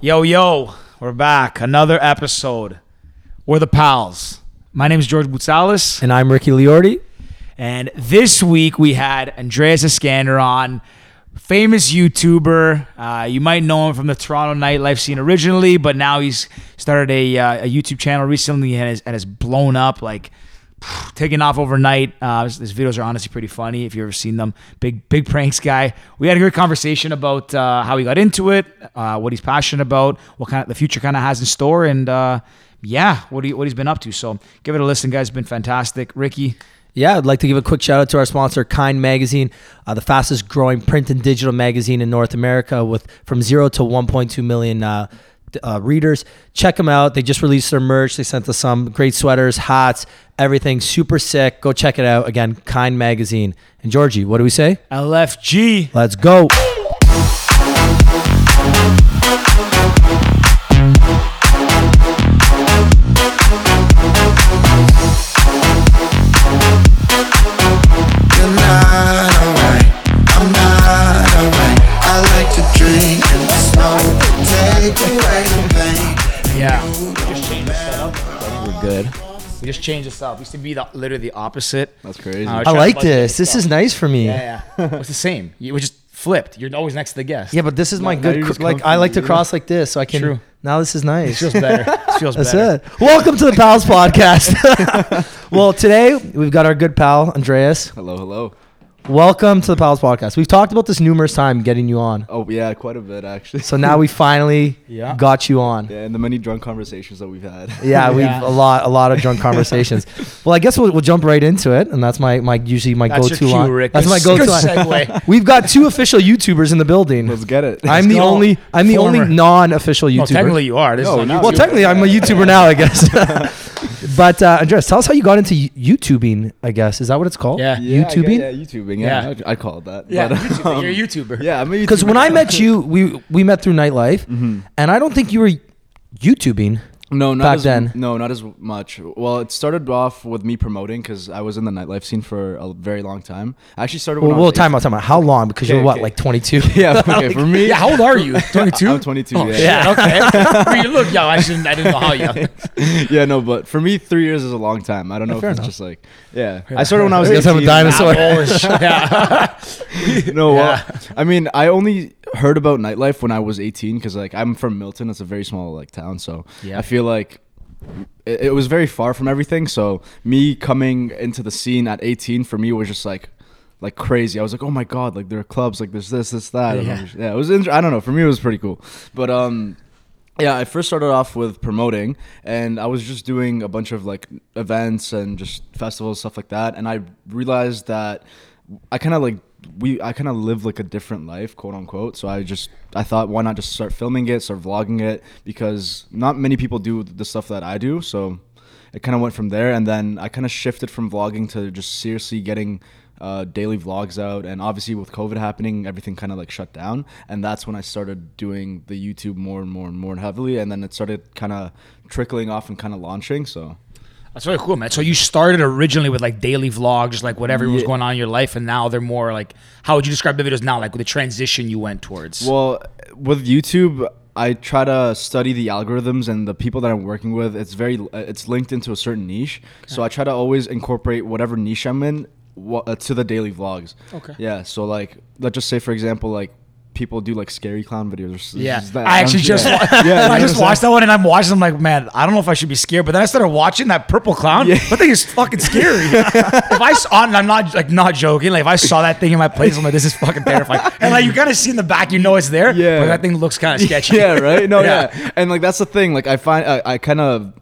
Yo, yo, we're back. Another episode. We're the pals. My name is George Boutsalis, And I'm Ricky Liordi. and this week we had Andreas Eskander on, famous YouTuber. Uh, you might know him from the Toronto nightlife scene originally, but now he's started a, uh, a YouTube channel recently and has, and has blown up like taking off overnight. Uh, his, videos are honestly pretty funny if you've ever seen them. Big big pranks guy. We had a great conversation about uh, how he got into it, uh, what he's passionate about, what kind of the future kind of has in store, and uh, yeah, what he what he's been up to. So give it a listen, guys. It's been fantastic. Ricky, Yeah, I'd like to give a quick shout out to our sponsor, Kind Magazine, uh, the fastest growing print and digital magazine in North America with from zero to 1.2 million uh, uh, readers. Check them out. They just released their merch. They sent us some great sweaters, hats, everything super sick. Go check it out. Again, Kind Magazine. And Georgie, what do we say? LFG. Let's go. We just changed this up. We used to be the, literally the opposite. That's crazy. Uh, I trying to like this. This stuff. is nice for me. Yeah, yeah. it's the same. You we just flipped. You're always next to the guest. Yeah, but this is my now good. cr- like I like to cross like this, so I can. True. Now this is It nice. feels better. It feels That's better. it. Welcome to the Pals Podcast. well, today we've got our good pal Andreas. hello, hello. Welcome to the Pals Podcast. We've talked about this numerous times getting you on, Oh yeah, quite a bit actually. so now we finally Yeah. got you on. yeah, and the many drunk conversations that we've had. Yeah, we've Yeah. a lot, a lot of drunk conversations. well, I guess we'll, we'll jump right into it, and that's my, my usually my That's go-to your cue, line. Rick. That's my go-to line. segue. We've got two official YouTubers in the building. Let's get it. I'm the go. only, I'm the only non-official YouTuber. Well, technically you are. This No, is not Well, YouTuber. technically, I'm a YouTuber now, I guess. But uh, Andres, tell us how you got into YouTubing. I guess is that what it's called? Yeah. yeah, YouTubing. Yeah, YouTubing. Yeah, Yeah. I'd, I'd call it that. Yeah, But, YouTuber. um, you're a YouTuber. Yeah, I'm a Because when I met you, we we met through nightlife, Mm-hmm. and I don't think you were YouTubing. No, not back as, then. No, not as much. Well, it started off with me promoting because I was in the nightlife scene for a very long time. I actually started. Well, When I well was time out, time out. How long? Because you're Okay, what, okay. like 22? Yeah, okay. for me, Yeah, how old are you? 22? I'm 22. Oh, yeah. shit, okay. I mean, you look young. I shouldn't. I didn't know how young. yeah, no, but for me, three years is a long time. I don't know fair if it's enough. just like, yeah. I started when I was You guys have a dinosaur. yeah. no, well, Yeah. I mean, I only heard about nightlife when I was 18 because like I'm from Milton. It's a very small like town, so Yeah. I feel like it, it was very far from everything. So me coming into the scene at 18 for me was just like like crazy. I was like, oh my god, like there are clubs, like there's this, this, that. Yeah. was- yeah. It was. Inter- I don't know. For me, it was pretty cool. But um. Yeah, I first started off with promoting, and I was just doing a bunch of like events and just festivals, stuff like that. And I realized that I kind of like we I kind of live like a different life, quote unquote. So I just I thought why not just start filming it, start vlogging it because not many people do the stuff that I do. So it kind of went from there, and then I kind of shifted from vlogging to just seriously getting uh, daily vlogs out. And obviously with COVID happening, everything kind of like shut down, and that's when I started doing the YouTube more and more and more heavily, and then it started kind of trickling off and kind of launching. So. That's really cool, man. So you started originally with like daily vlogs, like whatever was going on in your life, and now they're more like. How would you describe the videos now? Like the transition you went towards. Well, with YouTube, I try to study the algorithms and the people that I'm working with. It's very it's linked into a certain niche, so I try to always incorporate whatever niche I'm in to the daily vlogs. Okay. Yeah. So like, let's just say for example, like people do like scary clown videos. Yeah, that- I actually yeah. just wa- Yeah, you I just watched that one and I'm watching. I'm like, man, I don't know if I should be scared. But then I started watching that purple clown. Yeah. That thing is fucking scary. if I saw, and I'm not like not joking. Like if I saw that thing in my place, I'm like, this is fucking terrifying. And like you kind of see in the back, you know it's there. Yeah. but that thing looks kind of sketchy. yeah, right. No, Yeah. yeah. and like that's the thing. Like I find I, I kind of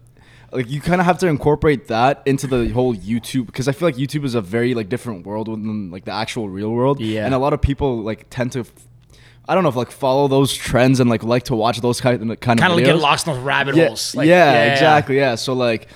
like you kind of have to incorporate that into the whole YouTube because I feel like YouTube is a very like different world than like the actual real world. Yeah. and a lot of people like tend to. I don't know if like follow those trends and like like to watch those kind of kind kind of of get lost in those rabbit Yeah, holes. Like, yeah, exactly. Yeah, so like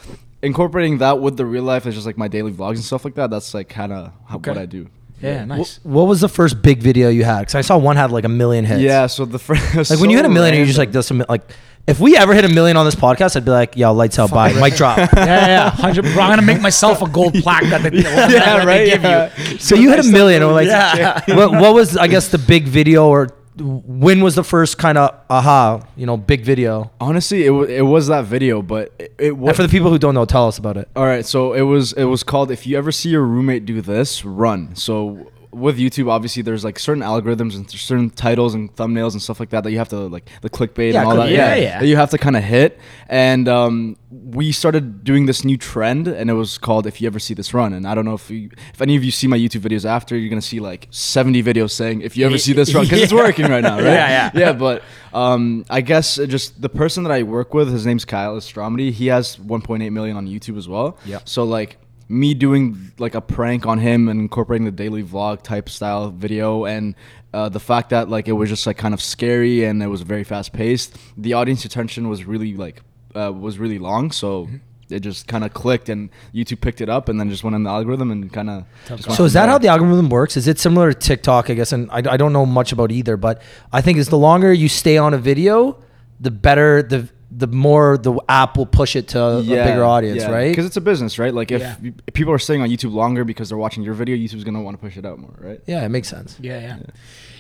incorporating that with the real life is just like my daily vlogs and stuff like that. That's like kind of Okay. what I do. Yeah, nice. What was the first big video you had? Because I saw one had like a million hits. Yeah, so the first Like when you hit a million, and you're just like, this, like, if we ever hit a million on this podcast, I'd be like, yo, lights out, bye, mic drop. yeah, yeah, yeah. hundred. I'm gonna make myself a gold plaque that they, that yeah, they right. give yeah. you. So you hit a million, or like, Yeah. what, what was I guess the big video or when was the first kind of aha, you know, big video? Honestly, it, wa it was that video, but it, it was And for the people who don't know, tell us about it. All right, so it was it was called if you ever see your roommate do this, run. So with YouTube, obviously there's like certain algorithms and certain titles and thumbnails and stuff like that that you have to like the clickbait Yeah, and all that. yeah, yeah. that you have to kind of hit. And um, we started doing this new trend, and it was called if you ever see this run. And I don't know if you, if any of you see my YouTube videos after, you're gonna see like 70 videos saying if you ever see this run because it's working right now, right? Yeah, yeah. yeah. But um, I guess it just the person that I work with, his name's Kyle Estromedy. He has 1.8 million on YouTube as well. Yeah. So like me doing like a prank on him and incorporating the daily vlog type style video and uh, the fact that like it was just like kind of scary and it was very fast paced. The audience attention was really like uh, was really long, so. Mm-hmm. It just kind of clicked, and YouTube picked it up, and then just went in the algorithm and kind of. So is that how the algorithm works? Is it similar to TikTok? I guess, and I, I don't know much about either, but I think is the longer you stay on a video, the better the the more the app will push it to a bigger audience, right? Because it's a business, right? Like if, Yeah. you- if people are staying on YouTube longer because they're watching your video, YouTube's gonna want to push it out more, right? yeah, it makes sense. Yeah, yeah.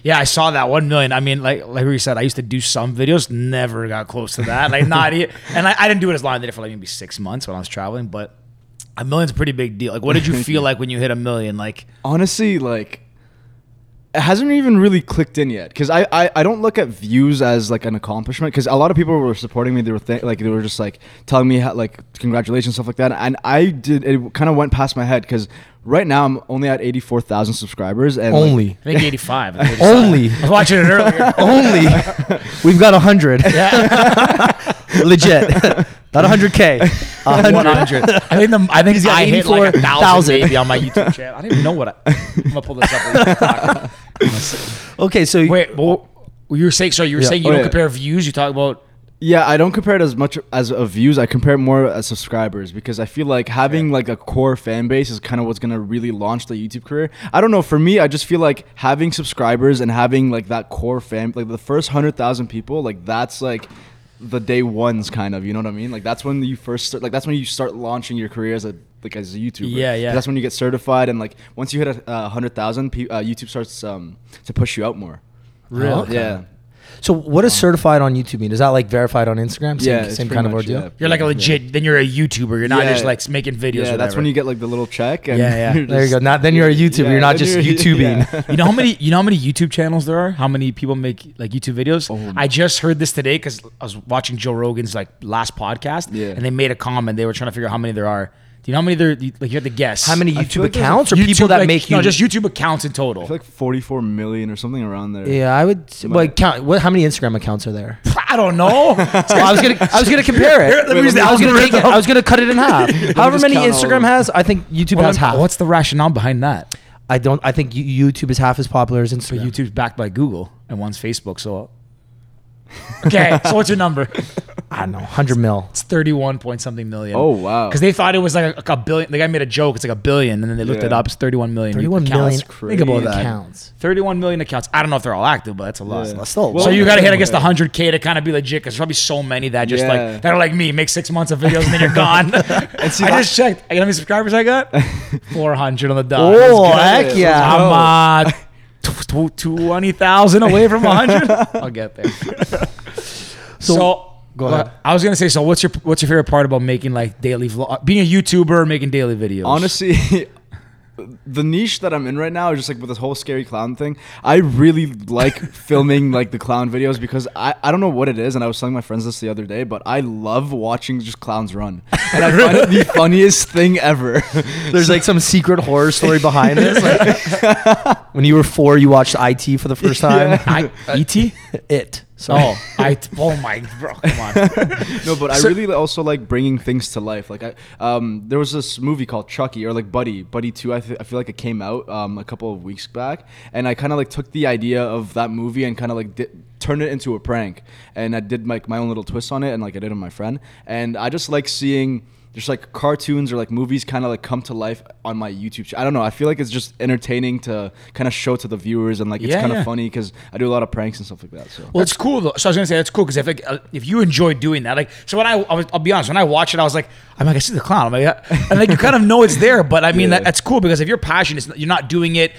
Yeah, I saw that one million. I mean, like like we said, I used to do some videos, never got close to that. Like not, and I, I didn't do it as long. I did it for like maybe six months when I was traveling. But a million's a pretty big deal. Like, what did you feel like when you hit a million? Like, honestly like it hasn't even really clicked in yet because I, I i don't look at views as like an accomplishment because a lot of people were supporting me they were th- like they were just like telling me how, like congratulations stuff like that and i did it kind of went past my head because right now i'm only at 84000 subscribers and like, Only, I think eighty five. Only. I was watching it earlier. only, we've got a hundred, legit, not a hundred k, a One hundred. hundred. I think the I think got I hit like a 84,000. thousand maybe on my YouTube channel. I don't even know what I. I'm gonna pull this up. Okay, so Wait, well, you were saying so? You were Yeah. saying you Oh, don't yeah. compare views. You talk about Yeah, I don't compare it as much as a views. I compare it more as subscribers because I feel like having like a core fan base is kind of what's gonna really launch the YouTube career. I don't know. For me, I just feel like having subscribers and having like that core fan, like the first hundred thousand people, like that's like the day ones kind of. You know what I mean? Like that's when you first start. Like that's when you start launching your career as a like as a YouTuber. Yeah, yeah. That's when you get certified and like once you hit a uh, hundred thousand, pe- uh, YouTube starts um to push you out more. Really? Okay. Yeah. So what does um, certified on YouTube mean? Is that like verified on Instagram? Same, Yeah, it's same pretty kind of much, ordeal. yeah. you're like a legit. Then you're a YouTuber. You're not Yeah. just like making videos. Yeah, or that's when you get like the little check. And Yeah, yeah. you're There you just- go. Not then you're a YouTuber. Yeah, you're not then just you're- YouTubing. yeah. You know how many you know how many YouTube channels there are? How many people make like YouTube videos? Oh. I just heard this today because I was watching Joe Rogan's like last podcast, Yeah. and they made a comment. They were trying to figure out how many there are. Do you know how many there? Like you have to guess. How many I YouTube like there's a accounts or YouTube, people that like- make you? No, just YouTube accounts in total. I feel like 44 million or something around there. yeah, I would. Like count. What? How many Instagram accounts are there? I don't know. Well, I was gonna. I was gonna compare it. Here, let me use the I was gonna take it. algorithm. I was gonna cut it in half. However just many count all of Instagram them. has, I think YouTube Well, has half. What's the rationale behind that? I don't. I think you- YouTube is half as popular as But Instagram. YouTube's backed by Google and one's Facebook. So okay, so what's your number? I don't know. Hundred mil. It's thirty-one point something million. Oh, wow. Because they thought it was like a, like a billion. The guy made a joke. It's like a billion, and then they looked Yeah. it up. It's thirty-one million. 31 accounts. million Think about that. accounts. Thirty-one million accounts. I don't know if they're all active, but that's a lot. Yeah. That's still. Well, so you got to hit, I guess, the hundred k to kind of be legit. Because there's probably so many that just Yeah. like that are like me, make six months of videos and then you're gone. I see, just checked. You know how many subscribers I got? Four hundred on the dot. oh heck Let's yeah! I'm uh, tw- tw- twenty thousand away from hundred. I'll get there. So, go ahead. I was gonna say. So, what's your what's your favorite part about making like daily vlog, being a YouTuber, making daily videos? Honestly, the niche that I'm in right now is just like with this whole scary clown thing. I really like filming like the clown videos because I, I don't know what it is, and I was telling my friends this the other day, but I love watching just clowns run, and I find it the funniest thing ever. There's like some secret horror story behind this. Like, when you were four, you watched IT for the first time. I, uh, ET. It. Sorry. Oh, I. Oh my, bro, come on. no, but I So- really also like bringing things to life. Like I, um, there was this movie called Chucky or like Buddy, Buddy Two. I, th- I feel like it came out um, a couple of weeks back, and I kind of like took the idea of that movie and kind of like di- turned it into a prank, and I did like my own little twist on it, and like I did on my friend, and I just like seeing. Just like cartoons or like movies kind of like come to life on my YouTube channel. I don't know. I feel like it's just entertaining to kind of show to the viewers and like it's Yeah, kind of yeah. funny because I do a lot of pranks and stuff like that. So Well, it's cool though. So I was gonna say that's cool because if like, uh, if you enjoy doing that, like, so when I, I was, I'll be honest, when I watch it, I was like, I'm like, I see the clown, I'm like, and like you kind of know it's there, but I mean Yeah. that, that's cool because if you're passionate, it's not- you're not doing it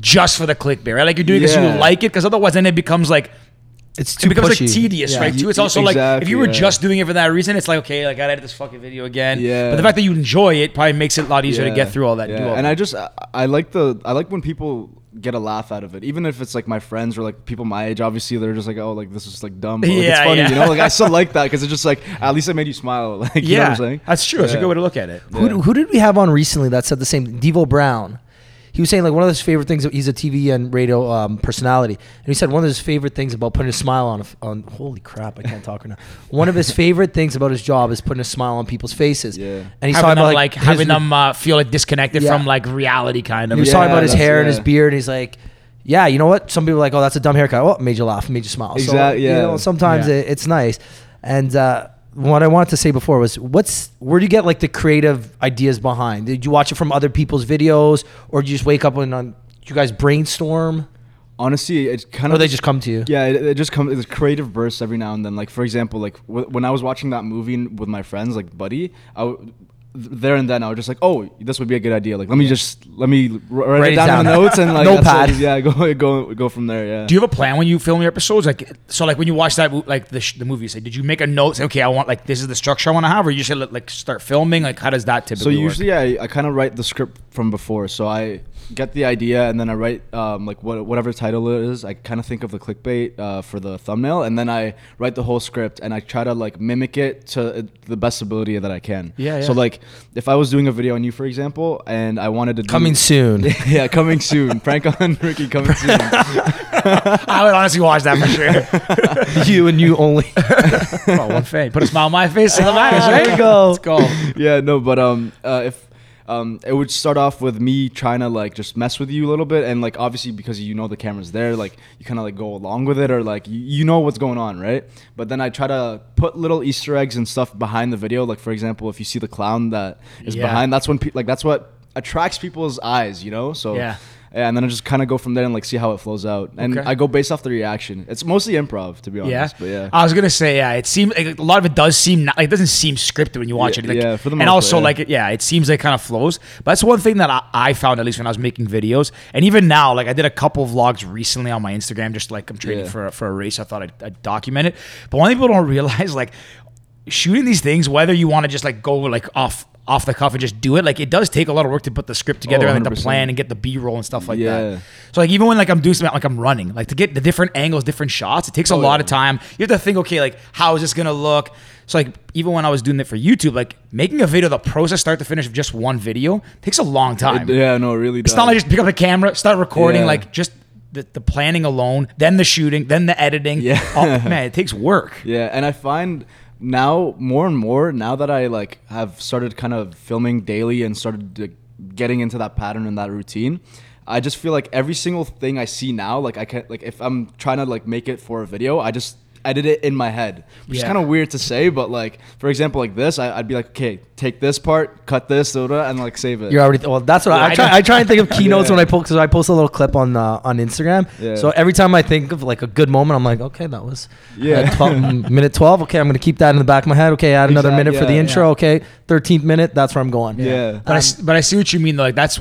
just for the clickbait, right? Like you're doing this, Yeah. you like it, because otherwise, then it becomes like It's it becomes pushy. like tedious, Yeah. right? Too. It's Y- also like if you were yeah. just doing it for that reason, it's like okay, like I gotta edit this fucking video again. Yeah. But the fact that you enjoy it probably makes it a lot easier to get through all that. and Yeah. do all and that. I just I, I like the I like when people get a laugh out of it, even if it's like my friends or like people my age. Obviously, they're just like, oh, like this is like dumb. But, like, it's funny, yeah. you know. Like I still like that because it's just like at least I made you smile. Like you know yeah, what I'm saying? that's true. That's a good way to look at it. Who, who did we have on recently that said the same? Devo Brown. He was saying like one of his favorite things. He's a TV and radio um, personality, and he said one of his favorite things about putting a smile on. A, on holy crap, I can't talk right now. One of his favorite things about his job is putting a smile on people's faces. Yeah. and he's having talking them about like, his having re- them uh, feel like disconnected Yeah. from like reality, kind of. He was Yeah, talking about his that's- hair and his beard. And he's like, "Yeah, you know what? Some people are like, oh, that's a dumb haircut. Oh, it made you laugh, made you smile. So, Exact- You yeah. know, sometimes Yeah. it, it's nice. And uh, what I wanted to say before was, what's where do you get like the creative ideas behind? Did you watch it from other people's videos, or did you just wake up and uh, on? You guys brainstorm, Honestly, it's kind or of they just come to you? Yeah, it, it just comes. It's creative bursts every now and then. Like for example, like w- when I was watching that movie with my friends, like Buddy, I w- there and then I was just like, oh, this would be a good idea. Like let me just let me write, Write it it down, in the notes and like Notepad. yeah, go go go from there. Yeah. Do you have a plan when you film your episodes? Like, so like when you watch that, like the, sh- the movie, say, did you make a note? Say, okay, I want like this is the structure I want to have, or you should like start filming? Like, how does that typically? So usually I, I kind of write the script from before. So I get the idea and then I write um, like what, whatever title it is. I kind of think of the clickbait uh, for the thumbnail and then I write the whole script and I try to like mimic it to uh, the best ability that I can. Yeah, So like if I was doing a video on you, for example, and I wanted to do, Coming soon. yeah, coming soon. Prank on Ricky coming soon. I would honestly watch that for sure. you and you only. well, one face. Put a smile on my face. and the matters, right? There you go. Let's go. yeah, no, but um, uh, if um, it would start off with me trying to like just mess with you a little bit, and like obviously because you know the camera's there, like you kind of like go along with it, or like you, you know what's going on, right? But then I try to put little Easter eggs and stuff behind the video, like for example, if you see the clown that is Yeah. behind, that's when pe- like that's what attracts people's eyes, you know? So Yeah. Yeah, and then I just kind of go from there and like see how it flows out, and Okay. I go based off the reaction. It's mostly improv, to be honest. Yeah. but yeah. I was gonna say, yeah. It seems like a lot of it does seem not, like it doesn't seem scripted when you watch Yeah, it. Like, yeah, for the and most also part, yeah. like it, yeah, it seems like kind of flows. But that's one thing that I, I found at least when I was making videos, and even now, like I did a couple vlogs recently on my Instagram, just like I'm training for for a race. I thought I'd, I'd document it. But one thing people don't realize, like shooting these things, whether you want to just like go like off off the cuff and just do it, like it does take a lot of work to put the script together Oh, and like the plan and get the B roll and stuff like Yeah. that. So like even when like I'm doing something like I'm running, like to get the different angles, different shots, it takes a Oh, lot yeah. of time. You have to think, okay, like how is this gonna look? So like even when I was doing it for YouTube, like making a video, the process start to finish of just one video takes a long time. It- yeah, no, it really. It's not like just pick up the camera, start recording, Yeah. like just the, the planning alone, then the shooting, then the editing. Yeah. Oh, man, it takes work. Yeah, and I find now more and more now that I like have started kind of filming daily and started to getting into that pattern and that routine. I just feel like every single thing I see now, like I can't, like if I'm trying to like make it for a video, I just edit it in my head, which Yeah. is kind of weird to say, but like for example, like this, I, I'd be like, okay, take this part, cut this, da, da, and like save it. You're already well. That's what Yeah, I, I try. I try and think of keynotes Yeah. when I post because I post a little clip on uh, on Instagram. Yeah. So every time I think of like a good moment, I'm like, okay, that was Yeah. uh, 12, mm, minute twelve. Okay, I'm gonna keep that in the back of my head. Okay, add another Exact- minute for the intro. yeah. Okay, thirteenth minute. That's where I'm going. Yeah. But I s but I see what you mean though. Like that's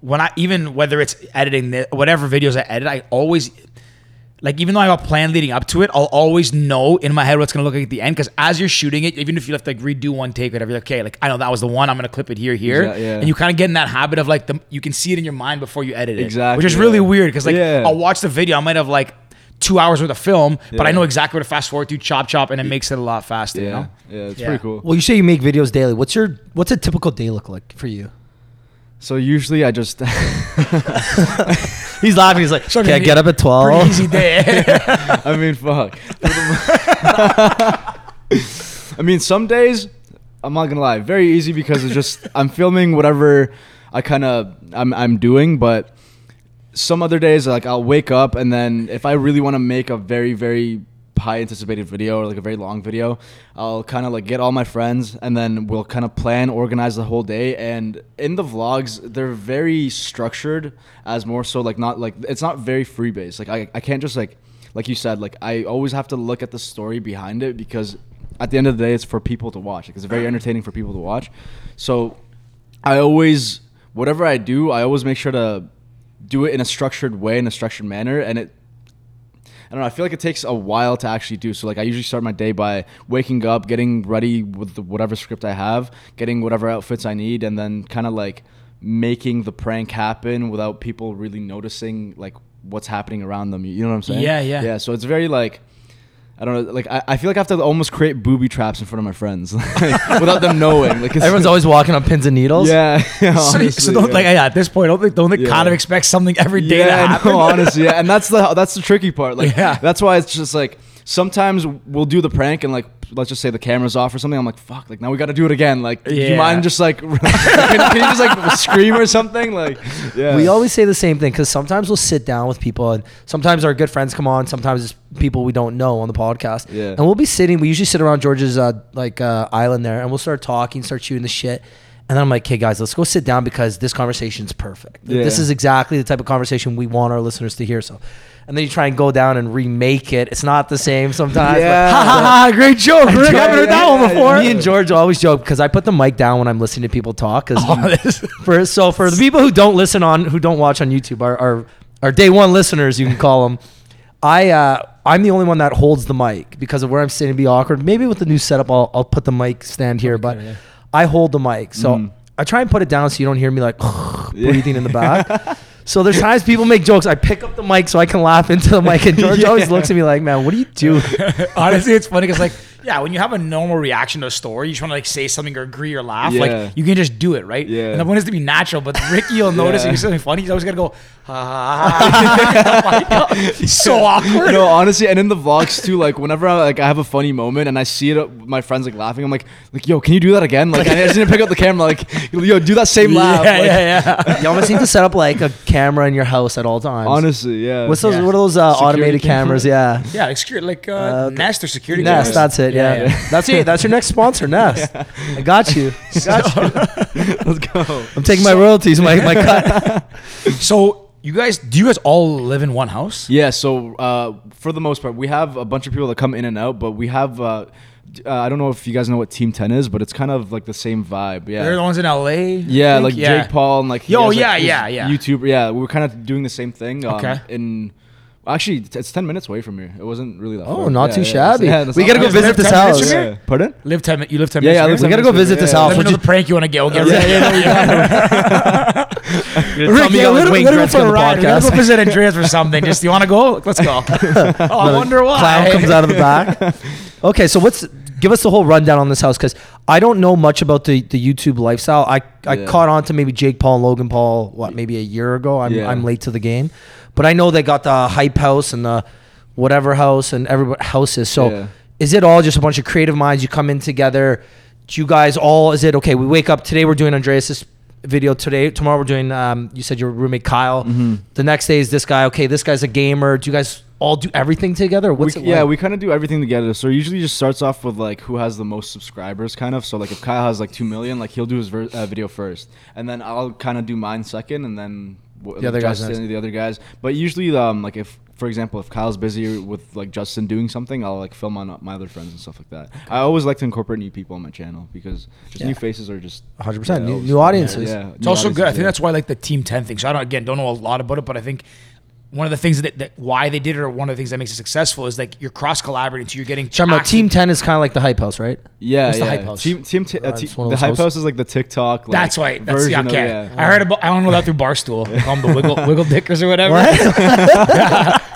when I even whether it's editing the, whatever videos I edit, I always like even though I have a plan leading up to it, I'll always know in my head what's gonna look like at the end. Because as you're shooting it, even if you have to like redo one take, whatever, you're like, okay, like I know that was the one. I'm gonna clip it here, here, Exact- yeah. and you kind of get in that habit of like the you can see it in your mind before you edit it, Exactly, which is really yeah. weird. Because like Yeah. I'll watch the video, I might have like two hours worth of film, but I know exactly where to fast forward to, chop, chop, and it makes it a lot faster. yeah, You know? yeah, it's Yeah. pretty cool. Well, you say you make videos daily. What's your what's a typical day look like for you? So usually I just He's laughing. He's like, So, I okay, I get up at Pretty twelve. easy day. I mean, fuck. I mean, some days I'm not gonna lie, very easy because it's just I'm filming whatever I kind of I'm I'm doing, but some other days like I'll wake up and then if I really want to make a very very high anticipated video or like a very long video, I'll kind of like get all my friends and then we'll kind of plan, organize the whole day. And in the vlogs, they're very structured as more so like not like it's not very free based. Like I, I can't just like like you said, like I always have to look at the story behind it because at the end of the day, it's for people to watch. Like, it's very entertaining for people to watch. So I always, whatever I do, I always make sure to do it in a structured way, in a structured manner, and it. I don't know. I feel like it takes a while to actually do. So like, I usually start my day by waking up, getting ready with the, whatever script I have, getting whatever outfits I need, and then kind of like making the prank happen without people really noticing like what's happening around them. You know what I'm saying? Yeah, yeah. Yeah. So it's very like. I don't know. Like I, I feel like I have to almost create booby traps in front of my friends like, without them knowing. Like it's- Everyone's always walking on pins and needles. yeah. So, honestly, so don't yeah. like yeah, at this point, don't think don't think Yeah. kind of expect something every day to happen. no, honestly, yeah, and that's the that's the tricky part. Like, Yeah. that's why it's just like sometimes we'll do the prank and like let's just say the camera's off or something. I'm like, fuck, like now we got to do it again. Like, do you Yeah. mind just like can, can you just like scream or something? Like, yeah, We always say the same thing because sometimes we'll sit down with people, and sometimes our good friends come on. Sometimes it's people we don't know on the podcast. Yeah. And we'll be sitting. We usually sit around George's uh, like uh, island there, and we'll start talking, start shooting the shit. And then I'm like, "Okay, guys, let's go sit down because this conversation's perfect. Yeah. This is exactly the type of conversation we want our listeners to hear." So, and then you try and go down and remake it. It's not the same sometimes. but- Ha ha ha! Great joke. Rick, I haven't heard that one before. Me and George always joke because I put the mic down when I'm listening to people talk. Because Oh, for so for the people who don't listen on who don't watch on YouTube, our our, our day one listeners, you can call them. I uh, I'm the only one that holds the mic because of where I'm sitting. to Be awkward. Maybe with the new setup, I'll I'll put the mic stand here, but yeah. I hold the mic. So Mm. I try and put it down so you don't hear me like breathing in the back. So there's times people make jokes. I pick up the mic so I can laugh into the mic, and George always looks at me like, "Man, what are you doing?" Honestly, it's funny because like yeah, when you have a normal reaction to a story, you just want to like say something or agree or laugh. Yeah. Like you can just do it, right? Yeah. And the point is to be natural. But Ricky, you'll notice Yeah. if you say something funny, he's always gonna go. Ha, ha He's so awkward. No, honestly, and in the vlogs too, like whenever I like I have a funny moment and I see it, my friends like laughing, I'm like, like, yo, can you do that again? Like, I just need to pick up the camera, like, yo, do that same laugh. yeah, like, yeah. You almost need to set up like a camera in your house at all times. Honestly, yeah. What's those? Yeah. What are those uh, automated cameras? Yeah. Yeah, like security, like uh, Uh, Nest or security. Nest, cameras. that's it. Yeah, that's it. That's your next sponsor, Nest. I got you. Got you. Let's go. I'm taking my royalties, my my cut. So you guys, do you guys all live in one house? Yeah, so uh, for the most part, we have a bunch of people that come in and out, but we have. Uh, uh, I don't know if you guys know what Team Ten is, but it's kind of like the same vibe. Yeah. They're the ones in LA. Yeah, think? like Jake Paul and like he Yo, has, yeah, his yeah, yeah. YouTuber. Yeah, we were kind of doing the same thing. Um, Okay. In actually, t- it's ten minutes away from here. It wasn't really that. Oh, far. not Yeah, too yeah, shabby. yeah, that's We not gotta go bad. visit this 10 minutes house. from Yeah. Pardon? Live ten. mi- You live ten Yeah, minutes. yeah, I from live here? We 10 gotta go visit this here. house. Let me We'll know just- the prank you want to get. We'll get Yeah, ready. yeah, yeah. Rick, tell me yeah, you got let, Wayne let him Gretzky for on a the ride. We're gonna podcast. go visit Andreas for something. Just, you want to go? Let's go. oh, I wonder why. Clown comes out of the back. Okay, so what's give us the whole rundown on this house because I don't know much about the, the YouTube lifestyle. I, I Yeah. caught on to maybe Jake Paul and Logan Paul what maybe a year ago. I'm Yeah. I'm late to the game, but I know they got the hype house and the whatever house and every houses. So Yeah. is it all just a bunch of creative minds? You come in together. Do you guys all? Is it okay? We wake up today. We're doing Andreas's video today. Tomorrow we're doing. Um, you said your roommate Kyle. Mm-hmm. The next day is this guy. Okay, this guy's a gamer. Do you guys all do everything together? What's we, it yeah, we kind of do everything together. So it usually just starts off with like who has the most subscribers, kind of. So like if Kyle has like two million, like he'll do his ver- uh, video first, and then I'll kind of do mine second, and then The other guys Justin, next. the other guys. But usually, um, like if for example, if Kyle's busy with like Justin doing something, I'll like film on my other friends and stuff like that. I always like to incorporate new people on my channel because just Yeah. new faces are just 100%. yeah, New- new audiences. Yeah, It's new also good. I think yeah. that's why I like the Team 10 thing. So I don't again don't know a lot about it, but I think one of the things that, that why they did it or one of the things that makes it successful is like you're cross collaborating so you're getting Talking about Team 10 is kind of like the hype house, right? Yeah, What's the yeah. Hype House? Team, team, t- uh, Uh, te- it's one of the hype house is like the TikTok. Like, That's right. That's yeah, version of- okay. yeah. I heard about I don't know that through Barstool. They call them the wiggle wiggle dickers or whatever.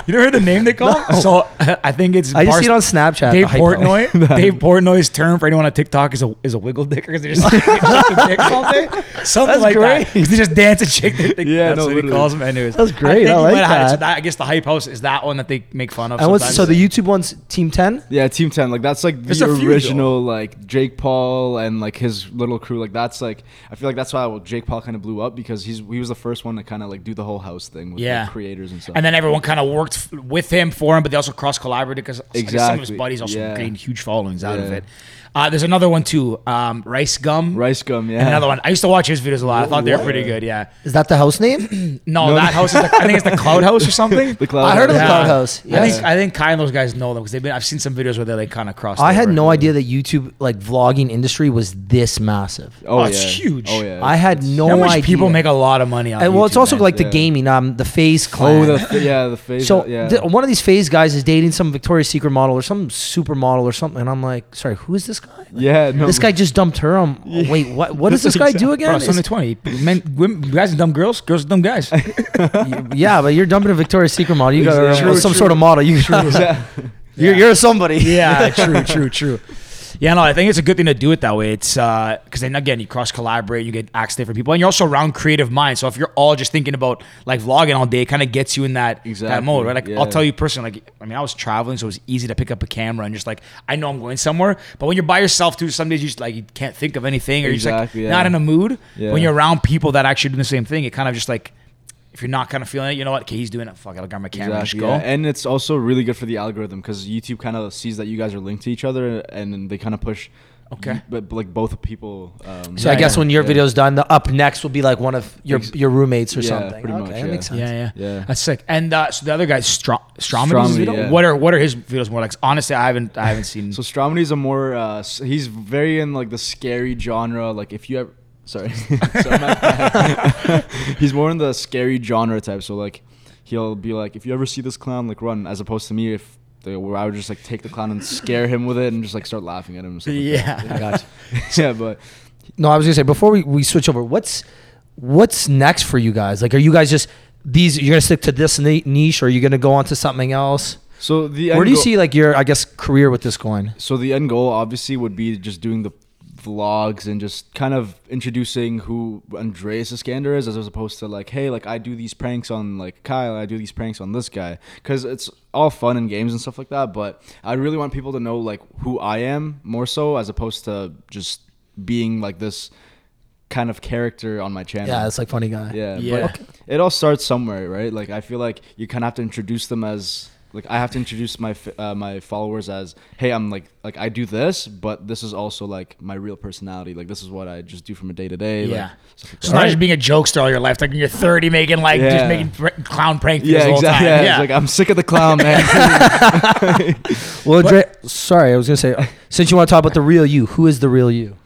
you never heard the name they call? So I think it's I just Barst- see it on Snapchat. Dave the hype house. Portnoy. Dave Portnoy's term for anyone on TikTok is a is a wiggle dicker because they just like, dicks all day. Something That's like great. that. 'Cause they just dance and shake their dick. Yeah, that's no, what he calls them. Anyways, That's great. think I he like might have had it. That. That- I guess the hype house is that one that they make fun of. And what's so the YouTube one's Team 10? Yeah, Team Ten. Like that's like There's the a few, original like Jake Paul and like his little crew. Like that's like I feel like that's why Jake Paul kind of blew up because he's he was the first one to kind of like do the whole house thing with Yeah. like, creators and stuff. and then everyone kind of worked f- with him for him, but they also cross collaborated because some of his buddies also Yeah. gained huge followings out of it. Uh, there's another one too, um, Rice Gum. Rice gum, yeah. And another one. I used to watch his videos a lot. I thought they were pretty good. Yeah. Is that the house name? No, that house is. The, I think it's the Cloud House or something. The cloud. I heard of the Yeah. Cloud House. I Yes. think I think Kai and those guys know them because they've been. I've seen some videos where they like kind of crossed. I had no idea that YouTube like vlogging industry was this massive. Oh, Oh, it's huge. Oh yeah. I had no know how much idea. people make a lot of money on. and well, it's YouTube, also man? like the Yeah. gaming, um, the FaZe Clan. Oh, the f- yeah, the FaZe. so yeah. th- one of these Phase guys is dating some Victoria's Secret model or some supermodel or something, and I'm like, sorry, who is this guy? yeah, no. This guy just dumped her. Um, wait, what? What does this guy do again? Bro, it's only twenty. Men, women, guys are dumb girls. Girls are dumb guys. yeah, but you're dumping a Victoria's Secret model. You got True, some true. sort of model. You Yeah. you're, you're somebody. yeah, true, true, true. Yeah, no, I think it's a good thing to do it that way. It's uh, because then again, you cross collaborate, you get access to different people, and you're also around creative minds. So if you're all just thinking about like vlogging all day, it kind of gets you in that that mode, right? Like yeah. I'll tell you personally, like I mean, I was traveling, so it was easy to pick up a camera and just like I know I'm going somewhere. But when you're by yourself, too, some days you just like you can't think of anything, or you're just like yeah. not in a mood. Yeah. When you're around people that actually do the same thing, it kind of just like. If you're not kind of feeling it, you know what? Okay, he's doing it. Fuck, I'll grab my camera Exactly, and just go. And it's also really good for the algorithm because YouTube kind of sees that you guys are linked to each other, and they kind of push. Okay. But like both people. Um, So I guess yeah, when your yeah. video's done, the up next will be like one of your your roommates or Yeah, something. pretty okay, much, that yeah. makes sense. Yeah, yeah, Yeah. That's sick. And uh, so the other guy, Strom- Stromedy. Stromedy, video? yeah. What are what are his videos more like? Honestly, I haven't I haven't seen. So Stromedy's a more. Uh, he's very in like the scary genre. Like if you ever. Sorry. Sorry, my he's more in the scary genre type. So like, he'll be like, if you ever see this clown, like run. As opposed to me, if they, where I would just like take the clown and scare him with it and just like start laughing at him. And stuff like yeah. I got you. that. yeah, but No, I was gonna say before we, we switch over, what's what's next for you guys? Like, are you guys just these? You're gonna stick to this niche, or are you gonna go on to something else? so the Where end do you goal- see like your I guess career with this going? So the end goal obviously would be just doing the vlogs and just kind of introducing who Andreas Eskander is as opposed to like, hey, like I do these pranks on like Kyle, I do these pranks on this guy. Cause it's all fun and games and stuff like that. But I really want people to know like who I am more so as opposed to just being like this kind of character on my channel. Yeah, it's like funny guy. Yeah, Yeah. but it all starts somewhere, right? Like I feel like you kind of have to introduce them as like I have to introduce my uh, my followers as, hey, I'm like like I do this, but this is also like my real personality. Like this is what I just do from a day to day. Yeah. stuff like It's that. not just being a jokester all your life. Like when you're 30, making like just making pr- clown prank videos Yeah, the whole exactly. time. Yeah, Yeah. Like I'm sick of the clown, man. Well, Dre, sorry, I was gonna say uh, since you want to talk about the real you, who is the real you?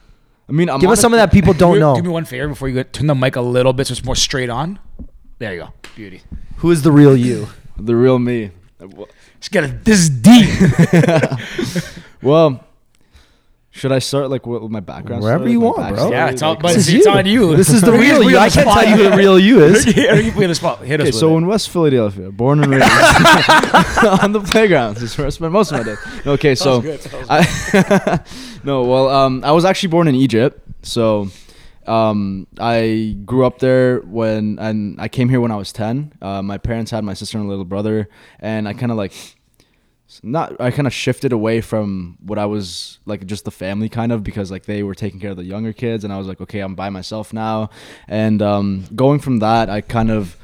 I mean, I'm Give us some of that people do don't me, know. Do me one favor before you go, turn the mic a little bit so it's more straight on. There you go. Beauty. Who is the real you? The real me. Just get it. This is deep. Well, should I start like with with my background? Wherever story, you like, want, bro. yeah, it's all, like- but This it's, it's you. on you. This is the real you. I can't spot. tell you who the real you is. Yeah, you put in the spot. Hit us Okay, with so it. in West Philadelphia, born and raised on the playgrounds. This is where I spent most of my day. Okay, so good, that was I, no, well, um, I was actually born in Egypt, so um, I grew up there when and I came here when I was ten. Uh, my parents had my sister and little brother, and I kind of like not I kind of shifted away from what I was like just the family kind of because like they were taking care of the younger kids and I was like okay I'm by myself now and um, going from that I kind of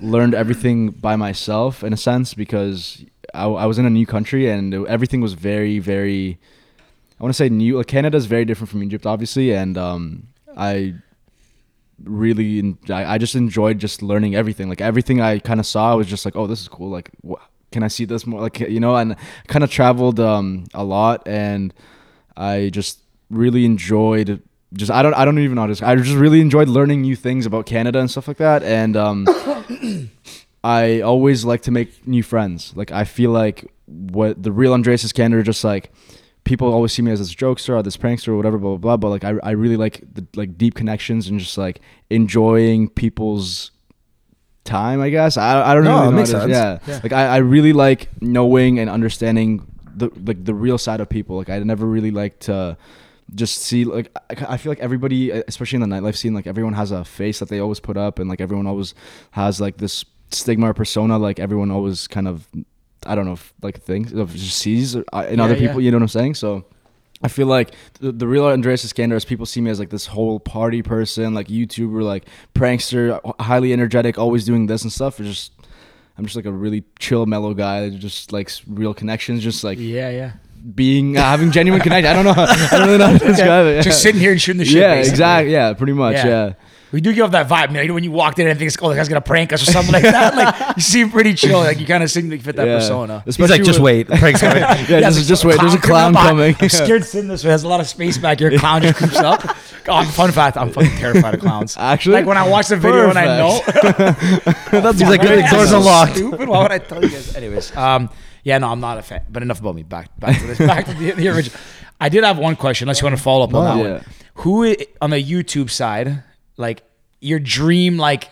learned everything by myself in a sense because I, I was in a new country and everything was very very I want to say new like Canada is very different from Egypt obviously and um, I really I, just enjoyed just learning everything. Like everything I kind of saw I was just like oh this is cool. Like wh- can I see this more? Like you know and kind of traveled um a lot and I just really enjoyed just I don't I don't even know just I just really enjoyed learning new things about Canada and stuff like that and um I always like to make new friends. Like I feel like what the real Andreas is Canada just like people always see me as this jokester or this prankster or whatever blah blah blah but like I, I really like the like deep connections and just like enjoying people's time i guess i, I don't No, really know makes sense. yeah. like I, I really like knowing and understanding the like the real side of people like i never really like to just see like I, I feel like everybody especially in the nightlife scene like everyone has a face that they always put up and like everyone always has like this stigma or persona like everyone always kind of i don't know if, like things of just sees uh, in Yeah, other yeah. people you know what i'm saying so I feel like the, the real Andreas Eskander is people see me as like this whole party person, like YouTuber, like prankster, highly energetic, always doing this and stuff. It's just, I'm just like a really chill, mellow guy that just likes real connections, just like Yeah, yeah. being uh, having genuine connection. I don't know. I don't really know how to describe it. Just sitting here and shooting the shit. Yeah, basically. exactly. Yeah, pretty much. Yeah. Yeah. We do give off that vibe, man. You know, when you walked in and think, oh, the guy's gonna prank us or something like that. Like you seem pretty chill. Like you kind of seem to fit that Yeah. persona. He's like, just with- wait, the prank's coming. Yeah, Yeah, just, it's just wait. There's a clown clown coming coming. I'm scared sitting this way. There's a lot of space back here. Clown just creeps up. Oh, fun fact, I'm fucking terrified of clowns. Actually? like when I watch the video and I know. That's he's like, Right? the door's So unlocked. Stupid. Why would I tell you guys? Anyways, um, yeah, no, I'm not a fan. But enough about me. Back, back to this. Back to the, the original. I did have one question. Unless you want to follow up on that Yeah. one. Who on the YouTube side, like your dream, like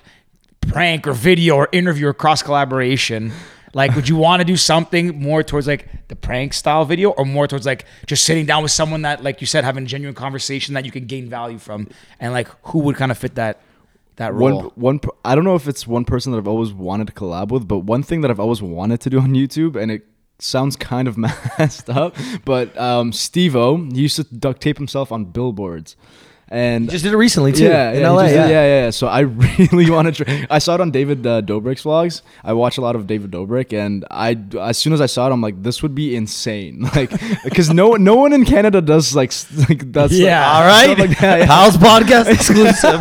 prank or video or interview or cross collaboration? Like, would you want to do something more towards like the prank style video, or more towards like just sitting down with someone that, like you said, having a genuine conversation that you can gain value from, and like who would kind of fit that that role? One, one. I don't know if it's one person that I've always wanted to collab with, but one thing that I've always wanted to do on YouTube, and it sounds kind of messed up, but um, Steve-O, he used to duct tape himself on billboards, and Just did it recently too. yeah, in yeah, LA. just yeah. did- yeah, yeah, yeah. So I really want to try. I saw it on David uh, Dobrik's vlogs. I watch a lot of David Dobrik, and I as soon as I saw it, I'm like, this would be insane. Like, because no no one in Canada does like like that's Yeah. All right. stuff like that, yeah. House podcast exclusive.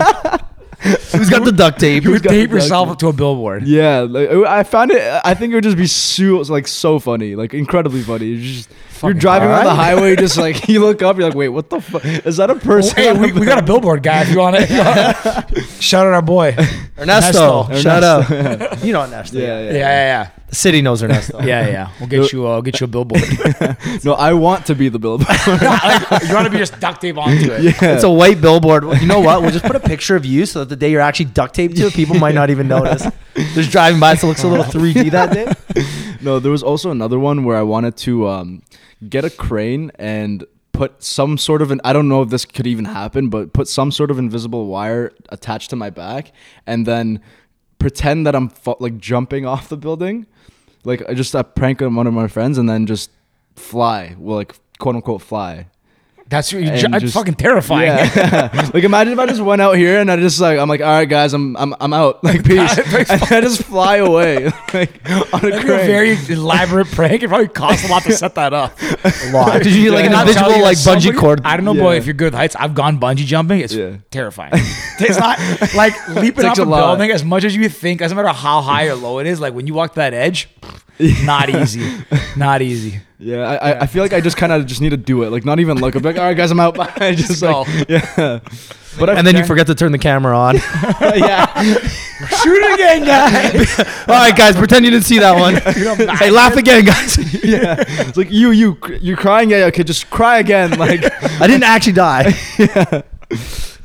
Who's got the duct tape? You would got the tape yourself up to a billboard. Yeah, like, I found it. I think it would just be so like so funny, like incredibly funny. You're just you're Fucking driving on the alright. highway, just like you look up, you're like, wait, what the fuck? Is that a person? Hey, we, we got a billboard guy if you want to. Shout out our boy. Ernesto. Ernesto. Shout out. you know Ernesto. yeah, Yeah, yeah, yeah, The city knows Ernesto. yeah, yeah, yeah. We'll get you. Uh, get you a billboard. No, I want to be the billboard. Like, you want to be just duct tape onto it. Yeah. It's a white billboard. You know what? We'll just put a picture of you so that the day you're actually duct taped to it, people might not even notice. Just driving by, so it looks a little 3D that day. no, there was also another one where I wanted to um, get a crane and put some sort of an I don't know if this could even happen, but put some sort of invisible wire attached to my back and then pretend that I'm fu- like jumping off the building, like I just prank on one of my friends and then just fly, well, like quote unquote fly. That's that's just- fucking terrifying. Yeah. like imagine if I just went out here and I just like I'm like, all right guys, I'm I'm I'm out. Like peace. I just fly away like on a a very elaborate prank. It probably costs a lot to set that up. A lot. Did you need like an I'll invisible you, like bungee cord? I don't know, boy, if you're good with heights. I've gone bungee jumping. It's Yeah. terrifying. it's not like leaping off a a building as much as you think. Doesn't matter how high or low it is. Like when you walk that edge, not easy. Not easy. Yeah, I, I, I feel like I just kind of just need to do it. Like not even look. I'm like, all right, guys, I'm out. Bye. just Just like, yeah. But I, And then you forget to turn the camera on. yeah, Shoot again, guys. All right, guys, pretend you didn't see that one. hey, laugh again, guys. yeah. It's like you, you, you're crying. Yeah, okay, just cry again. Like, I didn't actually die. yeah.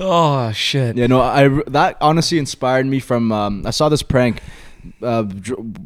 oh shit. yeah, no, I that honestly inspired me from. Um, I saw this prank, uh,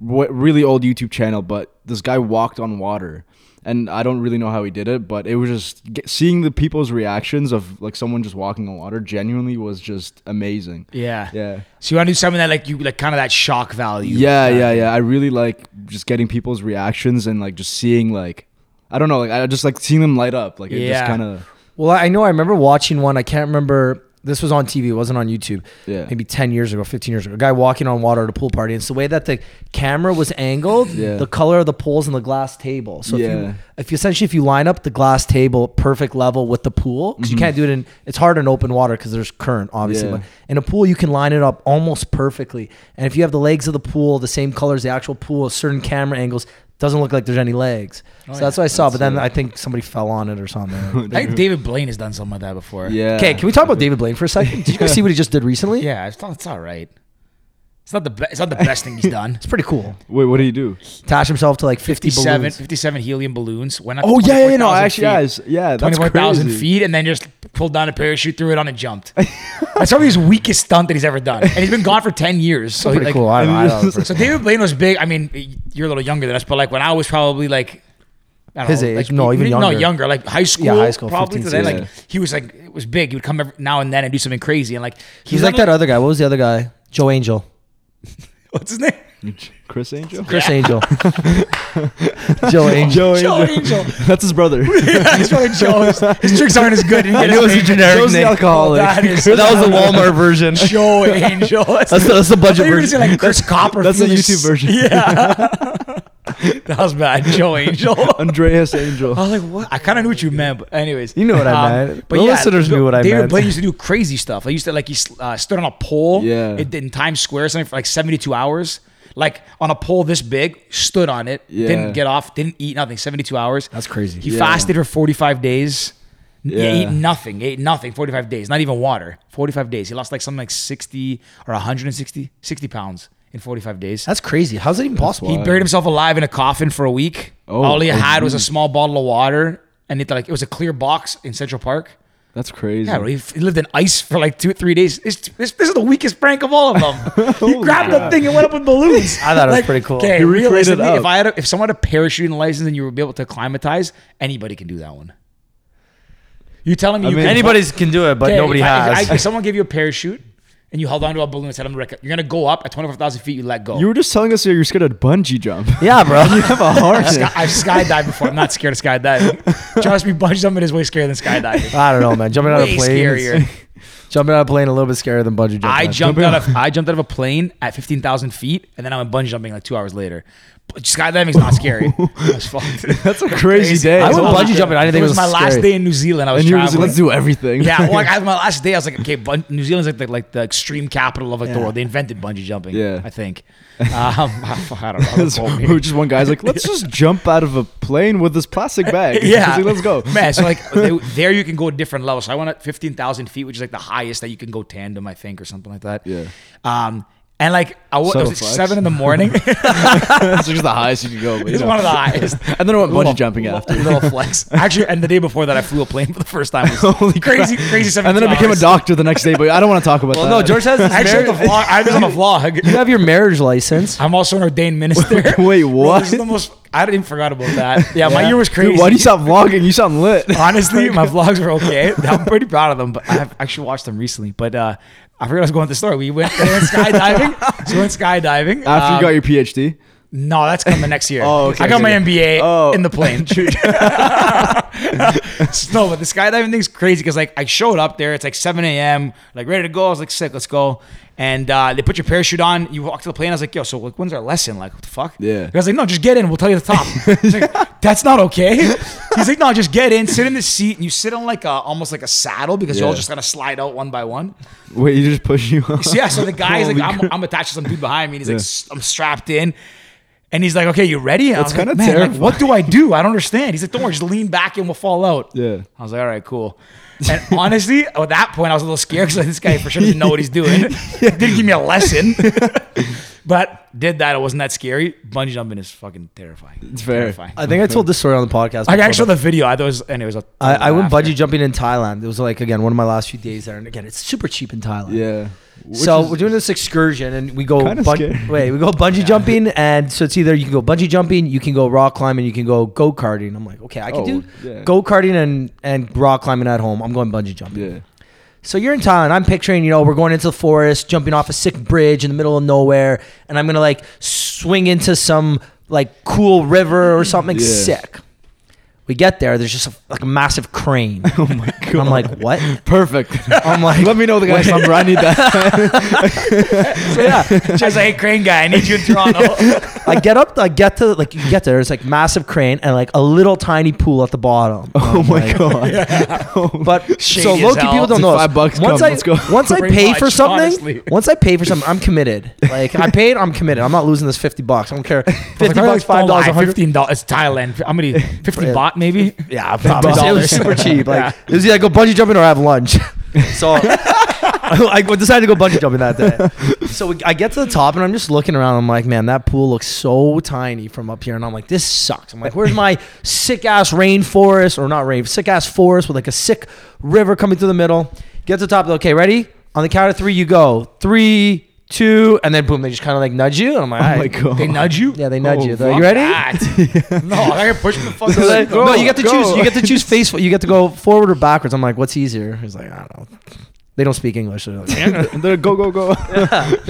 really old YouTube channel, but this guy walked on water. And I don't really know how he did it, but it was just get, seeing the people's reactions of like someone just walking on water. Genuinely was just amazing. Yeah. Yeah. So you want to do something that like you like kind of that shock value. Yeah, yeah, yeah. I really like just getting people's reactions and like just seeing like I don't know, like I just like seeing them light up. Like it Yeah. just kind of Well, I know I remember watching one. I can't remember. This was on TV. It wasn't on YouTube. Yeah. Maybe 10 years ago, 15 years ago. A guy walking on water at a pool party. And it's the way that the camera was angled, Yeah. the color of the poles and the glass table. So if Yeah. you if you essentially if you line up the glass table perfect level with the pool, because you can't do it in it's hard in open water because there's current, obviously. Mm-hmm. Yeah. But in a pool you can line it up almost perfectly. And if you have the legs of the pool the same color as the actual pool, certain camera angles, doesn't look like there's any legs. Oh, so that's what I saw. but then I think somebody fell on it or something. I think David Blaine has done something like that before. yeah. Okay, can we talk about David Blaine for a second? Did you guys see what he just did recently? Yeah, it's, not- it's all right. It's not the be- it's not the best thing he's done. It's pretty cool. Wait, what did he do? Attach himself to like 50 57, balloons. 57 helium balloons. Went up oh, to Oh yeah, yeah, no, 24,000 actually, feet. yeah, it's- yeah, that's 24,000 crazy. feet and then just pulled down a parachute, threw it on and jumped. That's probably his weakest stunt that he's ever done. And he's been gone for 10 years. So, Pretty like, cool. I, I so David Blaine was big. I mean, you're a little younger than us, but like when I was probably like, I don't His know, age. like, No, even No, younger. younger, like high school. high school, probably. 15, to then, 16. like he was like, it was big. He would come every now and then and do something crazy. And like, He's like that other guy. What was the other guy? Joe Angel. What's his name? Criss Angel. Criss Angel, Joe Angel. Joe Angel. That's his brother. That's really Joe. His, his tricks aren't as good. I knew it was a generic Joe's the name. alcoholic. That is That was the Walmart version. Joe Angel. That's the, that's the budget I thought you were gonna version. say like Chris Copperfield. That's the YouTube version. Yeah. that was bad. Joe Angel. Andreas Angel. I was like, what? I kind of knew what you meant, but anyways. You know what I meant. But The yeah, listeners knew what I meant. Blaine used to do crazy stuff. I used to like he uh, stood on a pole. Yeah. It, in Times Square, something for like seventy-two hours. Like on a pole this big, stood on it, Yeah. didn't get off, didn't eat nothing. Seventy-two hours. That's crazy. He Yeah. fasted for forty-five days. Yeah. Yeah. ate nothing. Ate nothing. Forty-five days. Not even water. Forty-five days. He lost like something like sixty or 160, 60 pounds in forty-five days. That's crazy. How's that even possible? He buried himself alive in a coffin for a week. Oh, All he oh, had was a small bottle of water, and it like it was a clear box in Central Park. That's crazy. Yeah, bro, he, he lived in ice for like two, three days. This, this, this is the weakest prank of all of them. he grabbed the thing and went up with balloons. I thought it was pretty cool. Okay, He recreated realistically, it if. I had a, if someone had a parachuting license and you would be able to acclimatize, anybody can do that one. You telling me I you mean, can Anybody's can do it, but Okay, nobody if I- if has. I- if someone gave you a parachute and you held onto a balloon and said, "I'm gonna, you're gonna go up at 25,000 feet," you let go. You were just telling us you're scared of bungee jump. yeah, bro. you have a heart. Sky, I've skydived before. I'm not scared of skydiving. Trust me, bungee jumping is way scarier than skydiving. I don't know, man. Jumping out of Way a plane. is- scarier. Jumping out of a plane a little bit scarier than bungee jumping. I jumped out of I jumped out of a plane at 15,000 feet, and then I went bungee jumping like two hours later. But skydiving's not scary. That's fucked. That's a crazy day. I went was- bungee jumping. I didn't it think was, it was my last scary. day in New Zealand. I was and traveling. just, let's do everything. Yeah, well, like, I- my last day, I was like, okay, bun- New Zealand's like the, like the extreme capital of like the world. They invented bungee jumping. Yeah. I think. Um, I don't know. That's- Don't quote me. just one guy's like, let's just jump out of a plane with this plastic bag. Yeah, like, let's go. man. So like they, there, you can go different levels. So I went at fifteen thousand feet, which is like the highest that you can go tandem, I think, or something like that. Yeah. Um, and like I wa- it was like seven in the morning. That's just the highest you can go. But, you it's know. one of the highest. And then I went Little- bungee jumping after. Little flex. Actually, and the day before that, I flew a plane for the first time. It was Holy crazy, crap. crazy. And then I became a doctor. doctor the next day, but I don't want to talk about Well, that. no, George has his Actually, the vlog. I was on a vlog. You have your marriage license. I'm also an ordained minister. Wait, Bro, what? this is the most. I didn't even forgot about that. Yeah, my year was crazy. Dude, why do you stop vlogging? You sound lit. Honestly, my vlogs were okay. I'm pretty proud of them, but I have actually watched them recently. But uh, I forgot I was going with the story. We went, we went skydiving. so we went skydiving. After Um, you got your PhD. No, that's coming next year. Oh, okay, I got my. MBA Oh. in the plane. no, but the skydiving thing's crazy because like I showed up there. It's like 7 a.m. Like ready to go. I was like sick. Let's go. And uh, they put your parachute on. You walk to the plane. I was like, yo, so like, when's our lesson? Like, what the fuck? Yeah. I was like, no, just get in. We'll tell you the top. He's like, that's not okay. He's like, no, just get in, sit in the seat, and you sit on like a almost like a saddle because you're all just gonna slide out one by one. Wait, you just push you off? So yeah, so the guy's like, I'm. I'm attached to some dude behind me. And he's Yeah. like, I'm strapped in. And he's like, okay, you ready? And I That's was like, kinda "Man, like, terrifying. what do I do? I don't understand. He's like, don't worry, just lean back and we'll fall out. Yeah. I was like, all right, cool. And honestly, at that point, I was a little scared because this guy for sure didn't know what he's doing. Didn't give me a lesson. but did that. It wasn't that scary. Bungee jumping is fucking terrifying. It's fair. Terrifying. I think I told this story on the podcast. I before, actually saw the video. I thought it was, and it was a. I, I went laughter. bungee jumping in Thailand. It was like again one of my last few days there, and again it's super cheap in Thailand. Yeah. So we're doing this excursion, and we go bun- wait, we go bungee jumping, and so it's either you can go bungee jumping, you can go rock climbing, you can go go karting. I'm like, okay, I can Oh, do yeah. go karting and and rock climbing at home. I'm going bungee jumping. Yeah. So you're in Thailand. I'm picturing, you know, we're going into the forest, jumping off a sick bridge in the middle of nowhere, and I'm gonna like swing into some like cool river or something Yeah. sick. We get there. There's just a, like a massive crane. Oh my god. I'm like, what? perfect. I'm like, Let me know the guy's number. I need that. so yeah. I was like, hey, crane guy, I need you in Toronto. I get up, I get to like you get there. It's like massive crane and like a little tiny pool at the bottom. oh I'm my like- god. Oh but Shady so as low key people don't know. this. five bucks, Once come, I let's go. once I pay much, for something, honestly. once I pay for something, I'm committed. Like I paid, I'm committed. I'm not losing this fifty bucks. I don't care. Fifty bucks, five dollars. Fifteen dollars. It's Thailand. How many? Fifty Yeah. Baht, maybe. Yeah, probably. It was super cheap. Like Yeah. it was either go bungee jumping or have lunch. So I decided to go bungee jumping that day. So I get to the top and I'm just looking around. I'm like, man, that pool looks so tiny from up here. And I'm like, this sucks. I'm like, where's my sick ass rainforest or not rain, sick ass forest with like a sick river coming through the middle. Get to the top. Okay, ready? On the count of three, you go. Three, two, and then boom, they just kind of like nudge you. And I'm like, Oh my right. god. They nudge you. Yeah, they nudge Oh, you. They're like, you ready? no, I got push the fuck. So out. like, no, you get to go. choose. You get to choose face. You get to go forward or backwards. I'm like, what's easier? He's like, I don't know. They don't speak English. They're like, And they're go go go.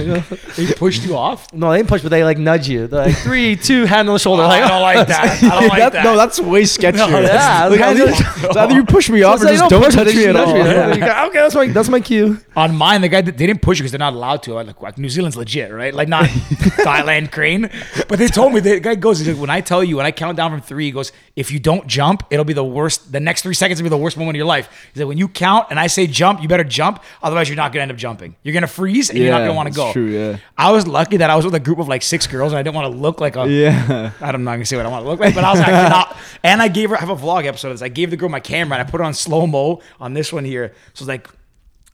They pushed you off. no, they didn't push, but they like nudge you. They're like three, two, hand on the shoulder. Oh, like, I don't like that. I don't like That- that. No, that's way sketchier. Yeah, like, like, either, it's either you push me off So or just don't push touch they me at all. you. Yeah. Okay, that's my that's my cue. On mine, the guy they didn't push you because they're not allowed to. Like, like New Zealand's legit, right? Like not Thailand crane. But they told me the guy goes, he's like, when I tell you, when I count down from three, he goes, if you don't jump, it'll be the worst. The next three seconds will be the worst moment of your life. He's like, when you count and I say jump, you better jump. Otherwise, you're not gonna end up jumping. You're gonna freeze and you're not gonna want to go. true, yeah. I was lucky that I was with a group of like six girls and I didn't want to look like a. Yeah. I'm not gonna say what I want to look like, but I was actually not. And I gave her. I have a vlog episode. of this. I gave the girl my camera and I put it on slow mo on this one here. So it's like,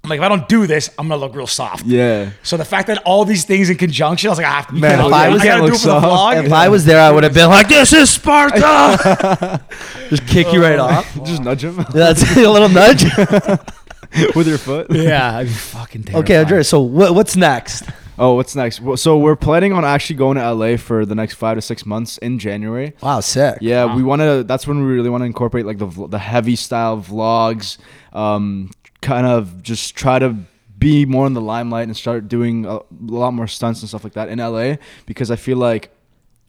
I'm like, if I don't do this, I'm gonna look real soft. Yeah. So the fact that all these things in conjunction, I was like, I have to. Man, if I I was- gotta look do it for the soft. vlog. If I was there, I would have been like, "This is Sparta." just kick you right oh. off. Just nudge him That's a little nudge. with your foot. yeah, I'd be fucking terrified. okay, Andreas. So what, what's next? Oh, what's next? Well, So we're planning on actually going to LA for the next five to six months in January. Wow, sick. Yeah, we want to. That's when we really want to incorporate like the vl- the heavy style vlogs. Um, kind of just try to be more in the limelight and start doing a, a lot more stunts and stuff like that in LA because I feel like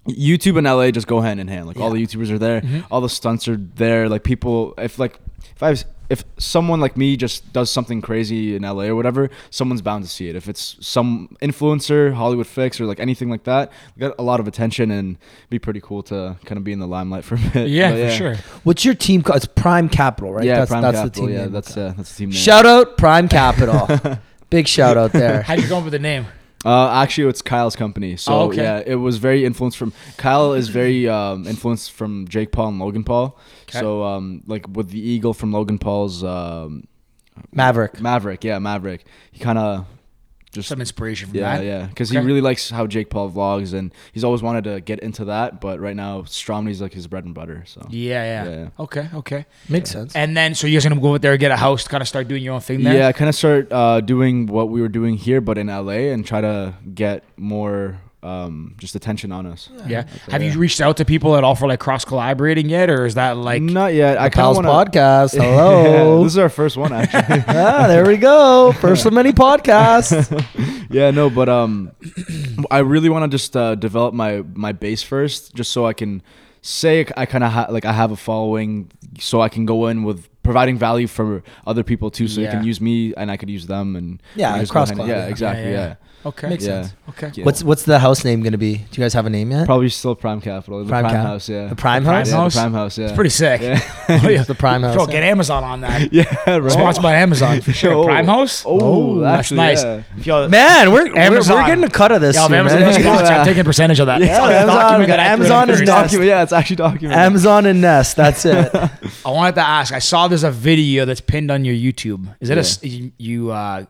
YouTube and LA just go hand in hand. Like all the YouTubers are there, all the stunts are there. Like people, if like if I was, if someone like me just does something crazy in LA or whatever, someone's bound to see it. If it's some influencer, Hollywood fix, or like anything like that, we got a lot of attention and be pretty cool to kind of be in the limelight for a bit. Yeah, But for sure. What's your team called? It's Prime Capital, right? Yeah, that's, Prime that's Capital. the team yeah, name. that's uh, that's the team name. Shout out Prime Capital. Big shout out there. How'd you come up with the name? Uh, actually, it's Kyle's company. So Oh, okay. yeah, it was very influenced from Kyle is very um, influenced from Jake Paul and Logan Paul. Okay. So um, like with the eagle from Logan Paul's um, Maverick. Maverick, yeah, Maverick. He kind of just Some inspiration from yeah, that. yeah, because Okay. he really likes how Jake Paul vlogs, and he's always wanted to get into that. But right now, Stromedy's like his bread and butter. So Yeah, yeah. Yeah, yeah. Okay, okay. Makes sense. And then, so you guys gonna go over there, get a house, kind of start doing your own thing there. yeah, kind of start uh, doing what we were doing here, but in LA, and try to get more um, just attention on us. Yeah. Have you reached out to people at all for like cross collaborating yet, or is that like? Not yet. I kind Pals want to. podcast. Hello. this is our first one actually. ah, there we go. First of many podcasts. yeah, no, but um, I really want to just uh, develop my my base first, just so I can say I kind of ha- like I have a following, so I can go in with providing value for other people too, so Yeah. you can use me and I could use them and Yeah, cross go hand- collab, Yeah, yeah. exactly. Yeah, Yeah, yeah. Okay. Makes Yeah. sense. Okay. Yeah. What's what's the house name gonna be? Do you guys have a name yet? Probably still Prime Capital, the Prime Prime, Cap- House. Yeah, The Prime Prime House. Yeah, House? the Prime House. Yeah, It's pretty sick. Yeah, Oh, yeah. The Prime House. Bro, get Amazon on that. yeah, right. Sponsored by Amazon for sure. Oh. Prime House. Oh, that's actually, nice. yeah. Yo, Man, we're, we're Amazon. we're getting a cut of this. Yo, if Amazon man. is I'm taking a percentage of that. Yeah, It's Amazon, we got that Amazon is first. Nest. Document, yeah, it's actually documented. Amazon and Nest. That's it. I wanted to ask. I saw there's a video that's pinned on your YouTube. Is it a you? you, Uh,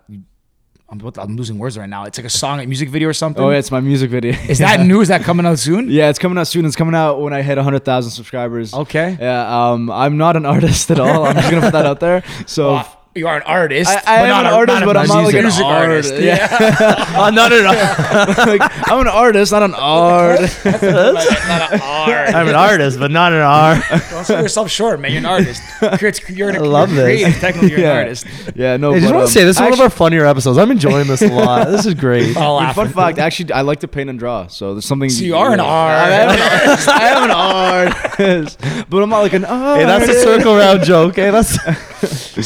I'm, what- I'm losing words right now. It's like a song, a music video or something. Oh, yeah, it's my music video. Is that new? Is that coming out soon? Yeah, it's coming out soon. It's coming out when I hit 100,000 subscribers. Okay. Yeah, um, I'm not an artist at all. I'm just gonna put that out there. So you are an artist. I, I but am not an a- artist, not but I'm not like an music artist. artist. Yeah, oh, no, no, no. like, I'm an artist, not an art. not an art. I'm an artist, but not an R. Don't sell yourself short, man. You're an artist. Creates- You're an, I love you're this. creative. Technically, you're Yeah. an artist. yeah, no. I just but, want um, to say this is one of our funnier episodes. I'm enjoying this a lot. This is great. I'll Dude, fun fact, actually, I like to paint and draw. So there's something. So you are an I art. am an artist. I am an artist, but I'm not like an artist. Hey, that's a circle round joke. Hey, that's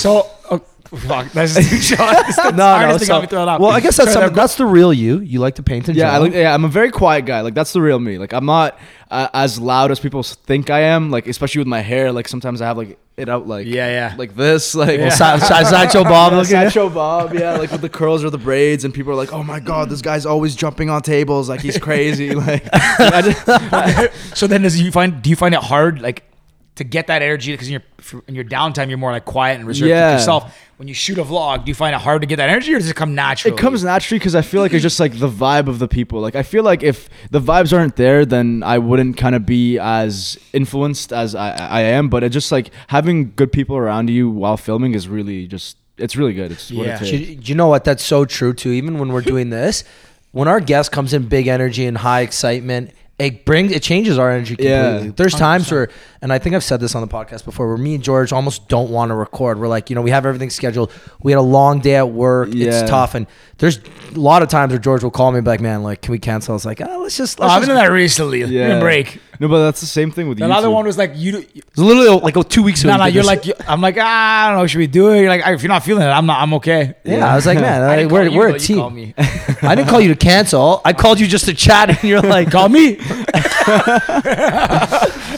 So, fuck, that's just too short. That's the no, hardest no. thing so- I'll be throwing out. well, I guess that's Sorry, some, that's the real you. You like to paint and Yeah, draw. I like, yeah, I'm a very quiet guy. Like that's the real me. Like I'm not uh, as loud as people think I am. Like especially with my hair. Like sometimes I have like it out like Yeah, yeah. like this. Like Yeah. Sa- Sa- Sideshow Bob Yeah, looking at Sideshow Bob, yeah, like with the curls or the braids, and people are like, "Oh my god, this guy's always jumping on tables, like he's crazy." like, I just, so then, does you find do you find it hard like to get that energy because in your in your downtime you're more like quiet and reserved Yeah. with yourself? When you shoot a vlog, do you find it hard to get that energy, or does it come naturally? it comes naturally because I feel like it's just like the vibe of the people. Like I feel like if the vibes aren't there, then I wouldn't kind of be as influenced as I, I am. But it just like having good people around you while filming is really just it's really good. It's what Yeah. it you, you know what? That's so true too. Even when we're doing this, when our guest comes in big energy and high excitement, it brings it changes our energy completely. Yeah. There's times where and I think I've said this on the podcast before, where me and George almost don't want to record. We're like, you know, we have everything scheduled. We had a long day at work. Yeah. It's tough, and there's a lot of times where George will call me and be like, man, like, can we cancel? I was like, oh, let's just. Oh, Let's I've been just doing that recently. Yeah. Yeah. break. No, but that's the same thing with The YouTube. other one was like you. It's literally like oh, two weeks ago. No, we no, did you're this. like you- I'm like ah, I don't know. Should we do it? You're like if you're not feeling it, I'm not. I'm okay. yeah, I was like, man, I like, we're, you, we're a team. I didn't call you to cancel. I called you just to chat, and you're like, Call me.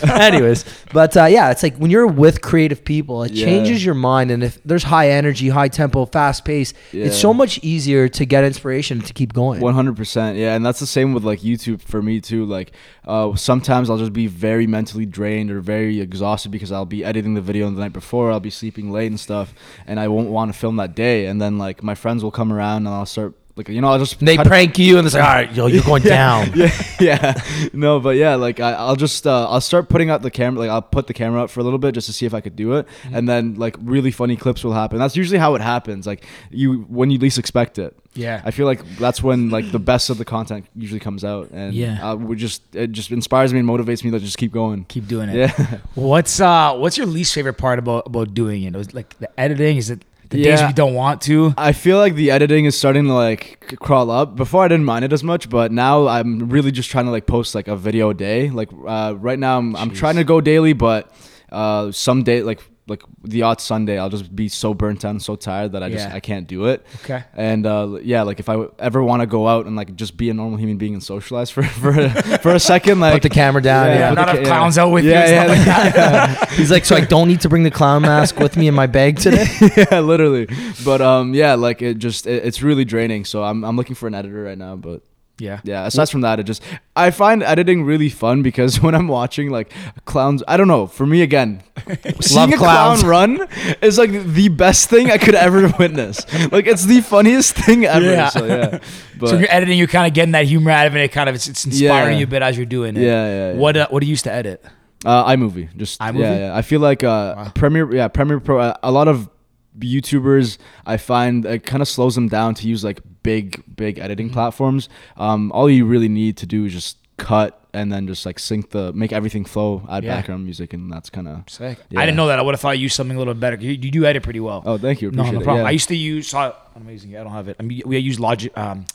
Anyways, but uh, yeah, it's like when you're with creative people, it Yeah. changes your mind. And if there's high energy, high tempo, fast pace, it's so much easier to get inspiration to keep going. One hundred percent, yeah, and that's the same with like YouTube for me too. Like, uh, sometimes I'll just be very mentally drained or very exhausted because I'll be editing the video the night before. I'll be sleeping late and stuff, and I won't want to film that day. And then like my friends will come around and I'll start like you know I'll just They try to- prank you, and it's like, all right, yo, you're going down. yeah, yeah, no, but yeah, like I, I'll just uh, I'll start putting out the camera, like I'll put the camera up for a little bit just to see if I could do it, Mm-hmm. and then like really funny clips will happen. That's usually how it happens, like you when you least expect it. Yeah. I feel like that's when like the best of the content usually comes out, and Yeah. uh, we just it just inspires me and motivates me to just keep going. Keep doing it. Yeah, What's uh What's your least favorite part about about doing it? Was like the editing? Is it the days we don't want to? I feel like the editing is starting to like crawl up. Before I didn't mind it as much, but now I'm really just trying to like post like a video a day. Like uh, right now, I'm, I'm trying to go daily, but uh, some day like like the odd Sunday, I'll just be so burnt out and so tired that I just Yeah. I can't do it. Okay. And uh, yeah, like if I ever want to go out and like just be a normal human being and socialize for for a, for a second, like Put the camera down. Yeah, Yeah, not the have ca- clowns out with you yeah, and yeah, like that. He's like, so I don't need to bring the clown mask with me in my bag today. yeah, literally. But um, yeah, like it just it, it's really draining. So I'm I'm looking for an editor right now, but. Yeah. Yeah, aside from that, it just I find editing really fun because when I'm watching like clowns, I don't know. For me, again, seeing a clown run is like the best thing I could ever witness. Like it's the funniest thing ever. Yeah. So yeah, but so when you're editing, you're kind of getting that humor out of it. It kind of it's, it's inspiring Yeah. you a bit as you're doing it. Yeah, yeah, yeah. What uh, What do you used to edit? uh, iMovie, just iMovie? Yeah, yeah. I feel like uh, Wow. Premiere, yeah, Premiere Pro. Uh, a lot of YouTubers, I find it kind of slows them down to use like big, big editing Mm-hmm. platforms. Um, all you really need to do is just cut and then just like sync the, make everything flow, add Yeah. background music, and that's kind of. Sick. Yeah. I didn't know that. I would have thought you used something a little better. You, you do edit pretty well. Oh, thank you. no, no problem. Yeah. I used to use. Saw, amazing. I don't have it. I mean, we use Logic, um,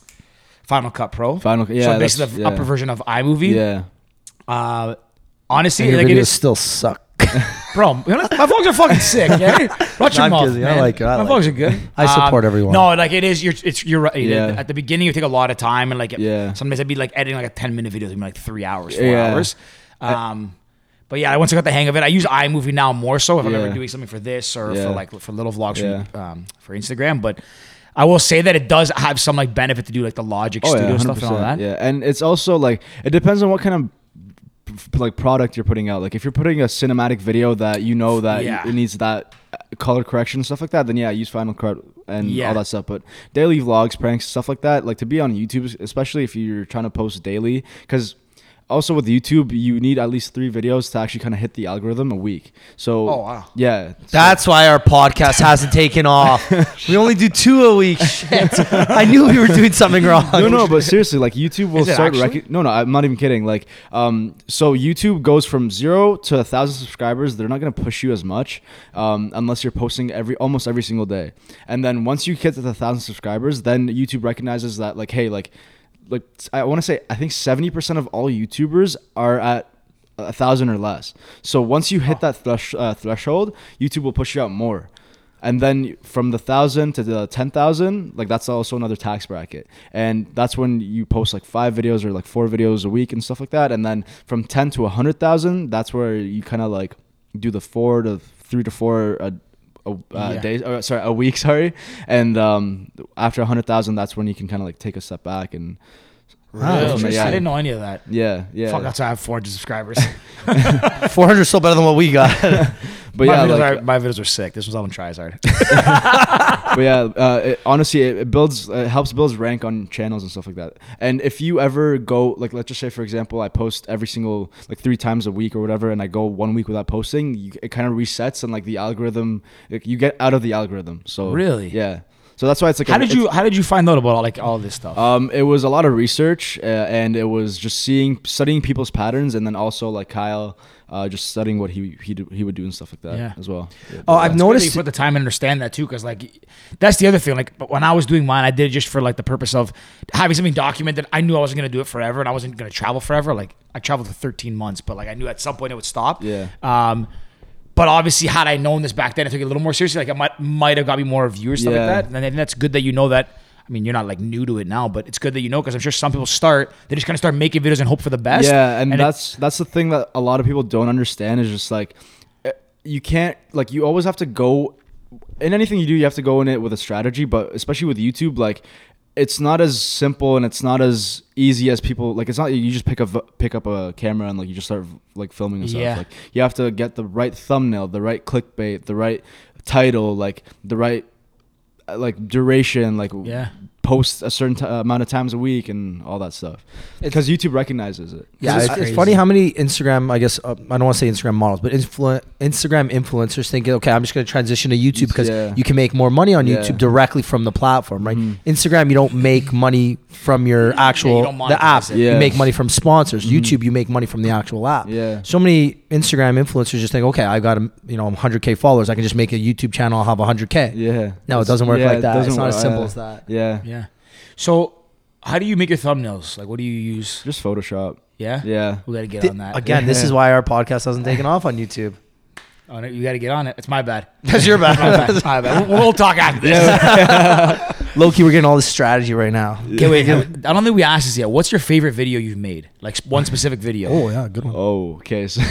Final Cut Pro. Final, yeah, so basically the upper version of iMovie. Yeah. Uh, honestly, And your like it is, still suck. Bro. you know, My vlogs are fucking sick. Yeah, watch your I'm mouth, kidding. I man. like it. I my like vlogs are good. I support everyone. No, like it is. You're. It's. You're right. Yeah. At the beginning, you take a lot of time, and like, Yeah. sometimes I'd be like editing like a ten minute video, it'd be like three hours, four Yeah. hours. Um, but yeah, once I got the hang of it, I use iMovie now more so if I'm ever Yeah. doing something for this or Yeah. for like for little vlogs Yeah. for, um, for Instagram. But I will say that it does have some like benefit to do like the Logic Oh Studio stuff and all that. Yeah, and it's also like it depends on what kind of like product you're putting out. Like if you're putting a cinematic video that you know that Yeah. it needs that uh, color correction and stuff like that, then yeah, use Final Cut and Yeah. all that stuff. But daily vlogs, pranks, stuff like that, like to be on YouTube, especially if you're trying to post daily, because. Also with YouTube, you need at least three videos to actually kind of hit the algorithm a week. So, Oh, wow. yeah, so- That's why our podcast hasn't taken off. We only do two a week. Shit. I knew we were doing something wrong. no, no, but seriously, like YouTube will start. Rec- no, no, I'm not even kidding. Like, um, so YouTube goes from zero to a thousand subscribers. They're not gonna push you as much, um, unless you're posting every almost every single day. And then once you get to the thousand subscribers, then YouTube recognizes that, like, hey, like, like I want to say, I think seventy percent of all YouTubers are at a thousand or less. So once you hit that thresh, uh, threshold, YouTube will push you out more. And then from the thousand to the ten thousand, like that's also another tax bracket, and that's when you post like five videos or like four videos a week and stuff like that. And then from ten to a hundred thousand, that's where you kind of like do the four to three to four a, a uh, Yeah. days, or sorry, a week, sorry. And um, after a hundred thousand, that's when you can kind of like take a step back and Wow, Really? interesting. I didn't know any of that. yeah, yeah. Fuck, that's why I have 400 subscribers. 400 is still better than what we got. but my, yeah, videos like, are, my videos are sick. This was all on Trizard. but yeah, uh, it, honestly, it, it builds, it helps builds rank on channels and stuff like that. And if you ever go, like, let's just say, for example, I post every single, like, three times a week or whatever, and I go one week without posting, you, it kind of resets and like the algorithm, like, you get out of the algorithm. So Really? yeah. So that's why it's like. how a- did you How did you find out about all, like all this stuff? Um, it was a lot of research, uh, and it was just seeing, studying people's patterns, and then also like Kyle, uh, just studying what he he do, he would do and stuff like that Yeah. as well. Yeah. Oh, I've It's good that noticed. you put the time and understand that too, because like that's the other thing. Like but when I was doing mine, I did it just for like the purpose of having something documented. I knew I wasn't gonna do it forever, and I wasn't gonna travel forever. Like I traveled for 13 months, but like I knew at some point it would stop. Yeah. Um, but obviously, had I known this back then, I took it a little more seriously. Like I might might have got me more viewers, stuff Yeah. like that. And I think that's good that you know that. I mean, you're not like new to it now, but it's good that you know because I'm sure some people start. They just kind of start making videos and hope for the best. Yeah, and, it- that's that's the thing that a lot of people don't understand is just like eh, you can't like you always have to go in anything you do you have to go in it with a strategy, but especially with YouTube like it's not as simple and it's not as easy as people like it's not you just pick up pick up a camera and like you just start like filming and stuff Yeah. like you have to get the right thumbnail, the right clickbait, the right title, like the right uh, like duration, like Yeah. post a certain t- amount of times a week and all that stuff. Because YouTube recognizes it. Yeah, This it's, it's funny how many Instagram, I guess, uh, I don't want to say Instagram models, but influ- Instagram influencers thinking, okay, I'm just going to transition to YouTube because Yeah. you can make more money on Yeah. YouTube directly from the platform, right? Mhm. Instagram, you don't make money from your actual don't the app. monetize. You make money from sponsors. Mhm. YouTube, you make money from the actual app. Yeah. So many Instagram influencers just think, okay, I got a, you know 100k followers. I can just make a YouTube channel. I'll have 100k. Yeah. No, it doesn't work yeah, like that. doesn't It's not work- as simple yeah. as that. Yeah. yeah. So, how do you make your thumbnails? Like, what do you use? Just Photoshop. Yeah. Yeah. We gotta get Th- on that. Again, this is why our podcast hasn't taken off on YouTube. Oh, no, you got to get on it. It's my bad. That's your my bad. bad. My bad. We'll, we'll talk after this. Loki, we're getting all this strategy right now. Okay, wait. I don't think we asked this yet. What's your favorite video you've made? Like one specific video. Oh yeah, good one. Oh, okay. So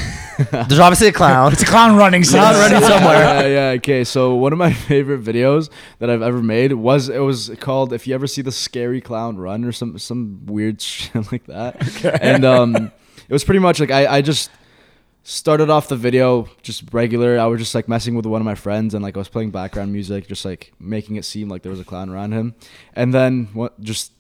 There's obviously a clown. It's a clown running. So Clown running somewhere. yeah, yeah. Okay. So one of my favorite videos that I've ever made was it was called "If You Ever See the Scary Clown Run" or some some weird shit like that. Okay. And um, it was pretty much like I I just started off the video just regular. I was just like messing with one of my friends and like I was playing background music, just like making it seem like there was a clown around him. And then what just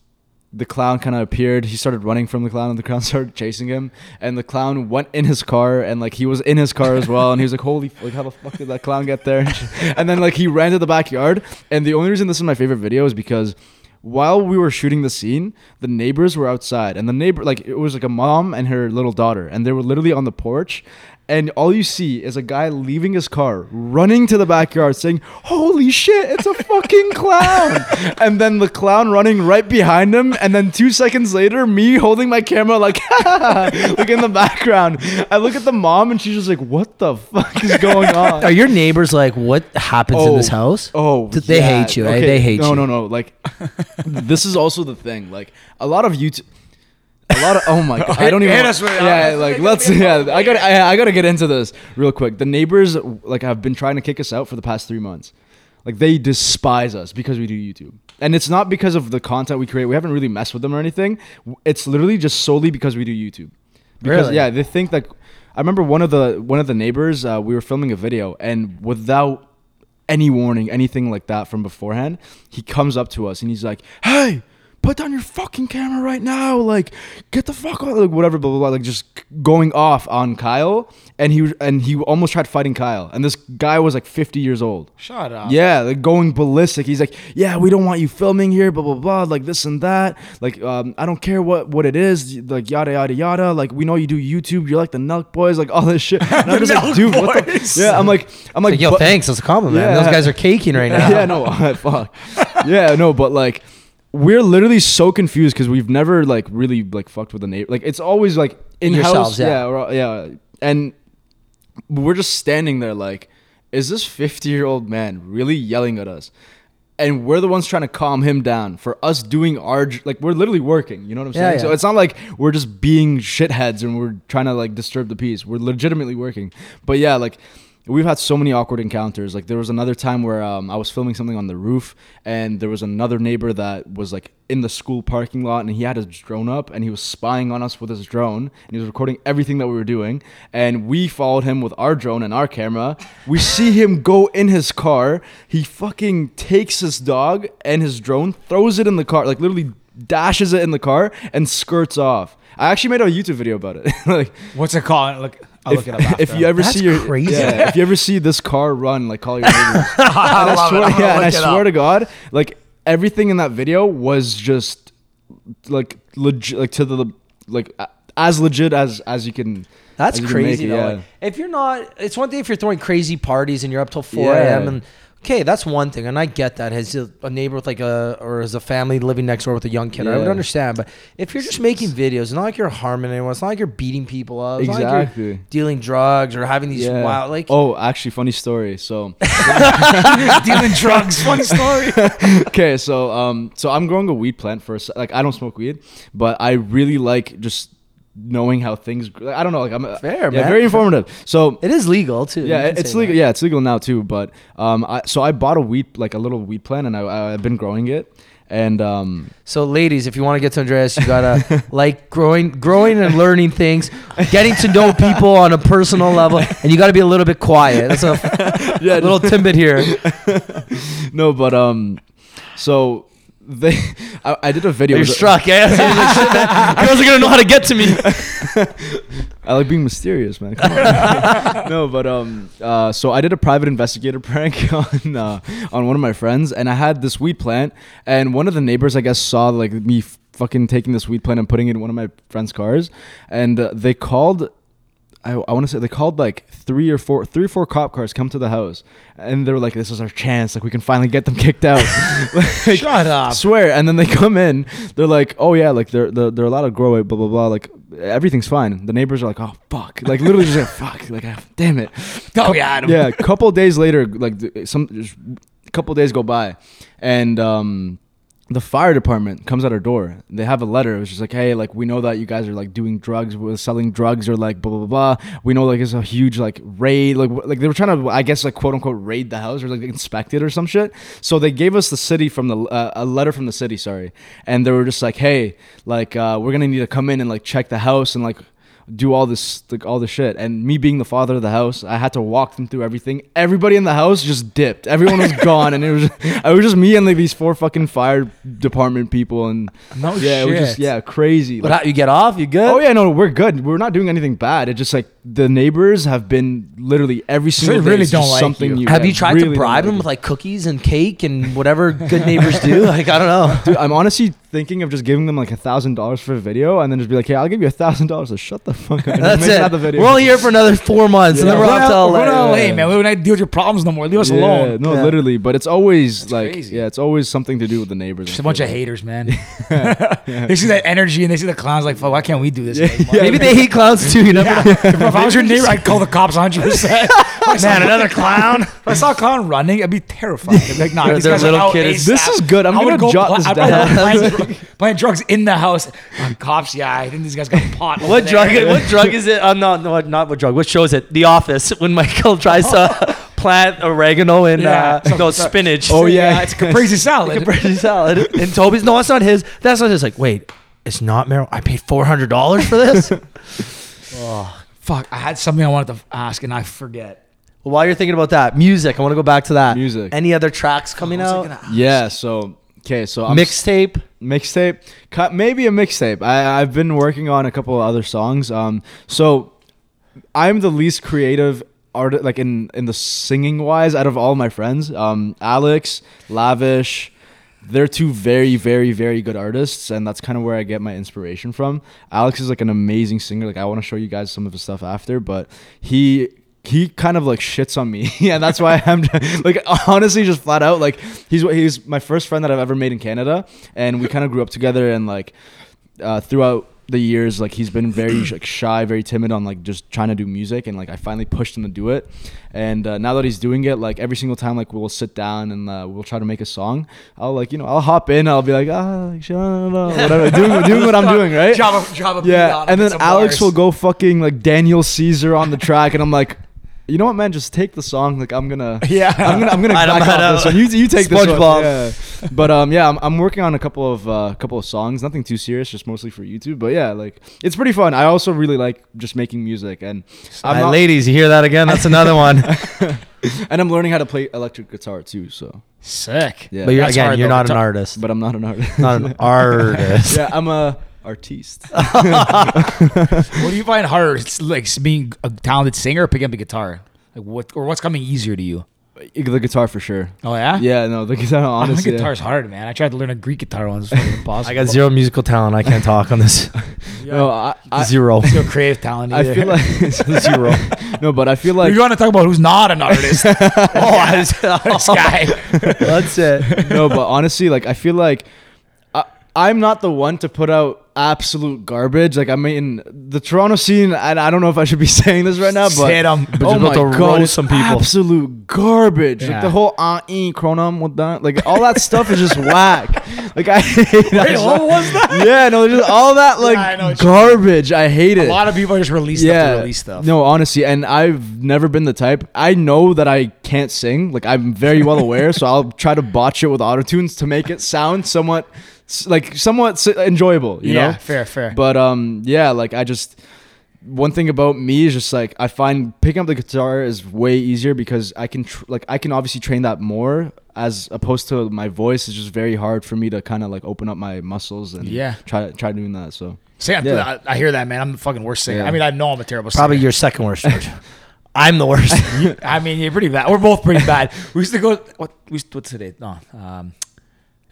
the clown kind of appeared. He started running from the clown, and the clown started chasing him. And the clown went in his car, and like he was in his car as well. And he was like, "Holy, like how the fuck did that clown get there?" and then like he ran to the backyard. And the only reason this is my favorite video is because while we were shooting the scene, the neighbors were outside, and the neighbor like it was like a mom and her little daughter, and they were literally on the porch. And all you see is a guy leaving his car, running to the backyard, saying, "Holy shit, it's a fucking clown!" and then the clown running right behind him, and then two seconds later, me holding my camera like, like in the background. I look at the mom, and she's just like, "What the fuck is going on?" Are your neighbors like, what happens in this house? Oh, Th- they yeah. hate you, eh? They hate no, you. No, no, no. Like, this is also the thing. Like, a lot of YouTube. A lot of oh my god! I don't even. Hit us with yeah, like let's. Yeah, I got. I, I got to get into this real quick. The neighbors like have been trying to kick us out for the past three months. Like they despise us because we do YouTube, and it's not because of the content we create. We haven't really messed with them or anything. It's literally just solely because we do YouTube. Because Really? yeah, they think like I remember one of the one of the neighbors. Uh, we were filming a video, and without any warning, anything like that from beforehand, he comes up to us and he's like, "Hey." Put down your fucking camera right now! Like, get the fuck out! Like, whatever, blah blah blah. Like, just going off on Kyle, and he and he almost tried fighting Kyle, and this guy was like 50 years old. Shut up. Yeah, like going ballistic. He's like, "Yeah, we don't want you filming here, blah blah blah, like this and that. Like, um, I don't care what what it is, like yada yada yada. Like, we know you do YouTube. You're like the Nelk Boys, like all this shit." And I'm just like, Nelk "Dude, what the?" Boys. Yeah, I'm like, I'm like, Like, yo, but- thanks. That's a compliment. Yeah. Those guys are caking right now. yeah, no, fuck. Yeah, no, but like we're literally so confused because we've never like really like fucked with a neighbor. Like it's always like in house, yeah. yeah, yeah, and we're just standing there like, is this fifty year old man really yelling at us? And we're the ones trying to calm him down for us doing our like we're literally working. You know what I'm Yeah, saying? So it's not like we're just being shitheads and we're trying to like disturb the peace. We're legitimately working. But yeah, like we've had so many awkward encounters. Like there was another time where um, I was filming something on the roof, and there was another neighbor that was like in the school parking lot, and he had his drone up, and he was spying on us with his drone, and he was recording everything that we were doing. And we followed him with our drone and our camera. We see him go in his car. He fucking takes his dog and his drone, throws it in the car, like literally dashes it in the car, and skirts off. I actually made a YouTube video about it. like What's it called? Look, I'll if, look it up. After. if you ever That's see your crazy. yeah, if you ever see this car run, like call your neighbors. and I, love it. swear, I'm gonna yeah, and I it swear up. to God, like everything in that video was just like legit, like to the like as legit as as you can That's as you can make crazy it, though. yeah. Like, if you're not, it's one thing if you're throwing crazy parties and you're up till 4 Yeah. a.m. and okay, that's one thing, and I get that. Has a, a neighbor with like a or as a family living next door with a young kid, I would Yeah. understand. But if you're just making videos, it's not like you're harming anyone. It's not like you're beating people up. It's not like Exactly. you're dealing drugs or having these wild like. oh, actually, funny story. So, Dealing drugs. Funny story. okay, so um, so I'm growing a weed plant for a se- like I don't smoke weed, but I really like just knowing how things. I don't know, like I'm Fair, yeah, man. very informative. So It is legal too. yeah, it's legal. that. Yeah, it's legal now too. But um, I, so I bought a wheat like a little wheat plant, and I, I've been growing it, and um, So, ladies, if you want to get to Andreas, you gotta like growing, growing and learning things, getting to know people on a personal level, and you got to be a little bit quiet. That's a yeah, little tidbit here. no, but um, so they, I, I did a video. You're struck, eh? Girls are gonna know how to get to me. I like being mysterious, man. Come on. no, but um, uh, so I did a private investigator prank on uh, on one of my friends, and I had this weed plant, and one of the neighbors, I guess, saw like me fucking taking this weed plant and putting it in one of my friend's cars, and uh, they called. I, I want to say they called like three or four, three or four cop cars come to the house, and they were like, "This is our chance! Like we can finally get them kicked out." Like, Shut up. swear. And then they come in. They're like, "Oh yeah, like they're they're, they're allowed to grow it." Blah blah blah. Like everything's fine. The neighbors are like, "Oh fuck!" Like literally just like, "Fuck!" Like ah, damn it. Oh yeah. Yeah. A couple days later, like some just a couple days go by, and um. The fire department comes at our door. They have a letter. It's just like, hey, like we know that you guys are like doing drugs, selling drugs, or like blah blah blah. We know like it's a huge like raid, like like they were trying to, I guess, like quote unquote raid the house or like inspect it or some shit. So they gave us the city from the uh, a letter from the city, sorry, and they were just like, hey, like uh, we're gonna need to come in and like check the house and like do all this like all this shit and me being the father of the house i had to walk them through everything everybody in the house just dipped everyone was gone and it was it was just me and like these four fucking fire department people and No yeah it was just yeah crazy But Like, how, you get off? You good? oh yeah no we're good we're not doing anything bad it's just like the neighbors have been literally every single day really it's don't like something you. new Have Yeah, you tried really to bribe them you. with like cookies and cake and whatever good neighbors do? Like I don't know. Dude, I'm honestly thinking of just giving them like a thousand dollars for a video and then just be like, hey, I'll give you a thousand dollars. to shut the fuck up. and That's it. another video. We're only here for another four months, and then we're We're off to LA. we're not LA, Yeah. man. We don't deal with your problems no more. Leave us yeah, alone. No, Yeah. literally, but it's always like crazy. yeah, it's always something to do with the neighbors. Just a bunch of haters, man. they see that energy and they see the clowns like, fuck, why can't we do this? Yeah, Maybe they hate clowns too. You know. if I was your neighbor, I'd call the cops 100%. Man, another clown. If I saw a clown running, I'd be terrified. I'd be like, nah, these guys are out is- This is good. I'm gonna go jot this down. go plant, dr- plant drugs in the house. Cops, yeah, I think these guys got pot. What there. Drug? What drug is it? Uh, no, no, not what drug. What show is it? The Office. When Michael tries to plant oregano and Yeah. uh, no spinach. Oh, yeah. it's caprese salad. caprese salad. And Toby's no, that's not his. That's not his. Like, wait, it's not marijuana. I paid four hundred dollars for this. well, Fuck, I had something I wanted to ask and I forget. while you're thinking about that, music. I want to go back to that. Music. Any other tracks coming What out? Yeah. So okay. So I'm Mixtape. mixtape, cut maybe a mixtape. I I've been working on a couple of other songs. Um. So I'm the least creative art like in in the singing wise out of all my friends. Um. Alex, Lavish. They're two very, very, very good artists, and that's kind of where I get my inspiration from. Alex is like an amazing singer. Like I want to show you guys some of his stuff after, but he he kind of like shits on me, yeah, that's why I'm like honestly just flat out like he's he's my first friend that I've ever made in Canada, and we kind of grew up together, and like uh, throughout the years like he's been very like shy very timid on like just trying to do music and like i finally pushed him to do it. And uh, now that he's doing it like every single time like we'll sit down and uh, we'll try to make a song i'll like you know i'll hop in i'll be like ah like, whatever doing, doing what i'm doing right? Drop a, drop a yeah and then alex bars. will go fucking like daniel caesar on the track and i'm like you know what man just take the song like i'm gonna Yeah. i'm gonna i'm gonna I don't back know. this one you, you take this SpongeBob. one yeah but um yeah I'm, I'm working on a couple of uh couple of songs nothing too serious just mostly for youtube but yeah like it's pretty fun i also really like just making music and i'm not, ladies, you hear that again? That's another one. and i'm learning how to play electric guitar too so Sick. yeah but you're, again, hard, you're though. not an artist. but i'm not an artist Not an artist. yeah i'm a artiste What do you find harder? It's like being a talented singer or picking up a guitar? Like what or what's coming easier to you? Uh, the guitar for sure. Oh yeah. Yeah, no, the guitar. Oh, my Honestly, yeah. guitar's hard, man. I tried to learn a Greek guitar once. Impossible. I got zero musical talent. I can't talk on this. No, I, I, zero. Zero creative talent. I feel like Zero. no, but I feel like We're like going to talk about who's not an artist. oh, I was- this guy. That's it. no, but honestly, like I feel like I, I'm not the one to put out absolute garbage. Like I mean, the Toronto scene. And I don't know if I should be saying this right now, but Hit 'em. But oh my god, it's some people. absolute garbage. Yeah. Like the whole uh chronum with that, like all that stuff is just whack. Like I hate that. Wait, what was that? Yeah, no, just all that like I know garbage. I hate it. A lot of people are just release stuff to release stuff. No, honestly, and I've never been the type. I know that I can't sing. Like I'm very well aware, so I'll try to botch it with autotunes to make it sound somewhat like somewhat enjoyable, you yeah, know? fair, fair. But um yeah, like I just one thing about me is just like I find picking up the guitar is way easier because I can tr- like I can obviously train that more as opposed to my voice is just very hard for me to kind of like open up my muscles and Yeah. try try doing that. So Say, Yeah. I, I hear that, man. I'm the fucking worst singer. Yeah. I mean, I know I'm a terrible Probably your second worst, George. I'm the worst. I mean, you're pretty bad. We're both pretty bad. We used to go. What? We used, what's today? No. Um,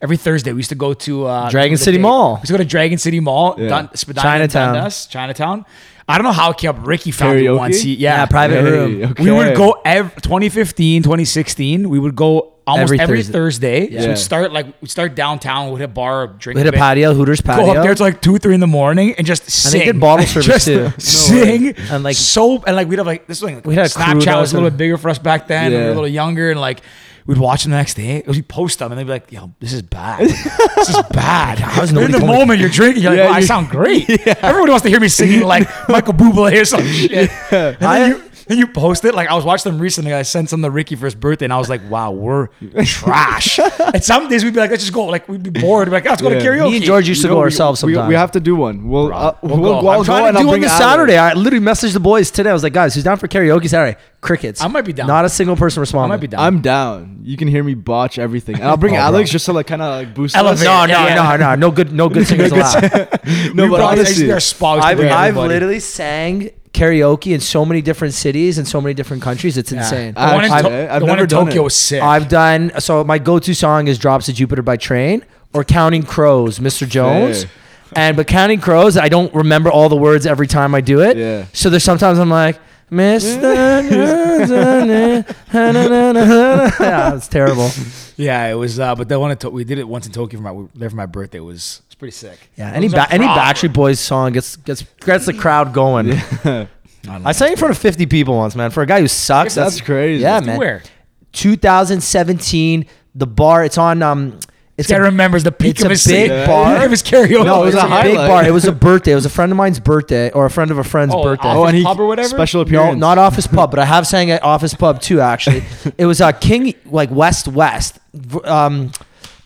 every Thursday we used to go to uh, Dragon City day- Mall. We used to go to Dragon City Mall. Yeah. Dun, Chinatown. Dundas, Chinatown. I don't know how it came up. Ricky found it once. He, yeah, Yeah, private Hey, room. okay. We would go ev 2015, 2016. We would go almost Every every, Thursday. Thursday. So we'd start like we'd start downtown. We'd hit a bar, drink. We hit a patio, Hooters patio. Go up there to like two, three in the morning and just sing. they did bottle service too. No sing And, like- soap and like we'd have like this was like We had Snapchat was a little bit bigger for us back then. We were a little younger and like we'd watch them the next day. We'd post them and they'd be like, "Yo, this is bad. this is bad." was in the told me- moment you're drinking, you're like, Yeah, "Wow, I sound great." Everybody wants to hear me singing like Michael Bublé or some shit. Then I- you, then you post it. Like I was watching them recently. I sent some to Ricky for his birthday, and I was like, "Wow, we're trash." and some days we'd be like, "Let's just go." Like we'd be bored. We'd be like, "Let's go to karaoke." Me and George used to You go we- ourselves we, sometimes. we have to do one. We'll uh, We'll we'll, go. we'll I'm go trying and to I'll do on bring this Alex. Saturday. I literally messaged the boys today. I was like, guys, who's down for karaoke Saturday? Crickets. I might be down. Not a single person responded. I might be down. I'm down. You can hear me botch everything, and I'll bring Oh, bro. Alex just to like kind of like boost Elevate. us. No, no, Yeah, no, no, no good, no good singers allowed. No, We but honestly, our spa was to I've, bring I've literally sang karaoke in so many different cities and so many different countries. It's insane. The one in, I've- To- I've the one never in done Tokyo it. was sick. I've done so. My go-to song is "Drops of Jupiter" by Train or "Counting Crows," Mr. Jones. And but "Counting Crows," I don't remember all the words every time I do it. Yeah. So there's sometimes I'm like, Mr. yeah, it's terrible. yeah, it was. Uh, but the one in to- we did it once in Tokyo for my there for my birthday. It was pretty sick. Yeah, any ba- any. Backstreet Boys song gets gets gets the crowd going. I. I sang in front of 50 people once, man. For a guy who sucks, That's crazy. Yeah, To man. Where? 2017, the bar. It's on. Um, it's This guy a, remembers the peak it's of a his big singing. bar. Peak of his karaoke. no, it was it's a, a big bar. It was a birthday. It was a friend of mine's birthday, or a friend of a friend's Oh, birthday. Office Oh, and he Pub or whatever? special No, appearance. not Office Pub, but I have sang at Office Pub too. Actually, it was uh, King like West West. Um,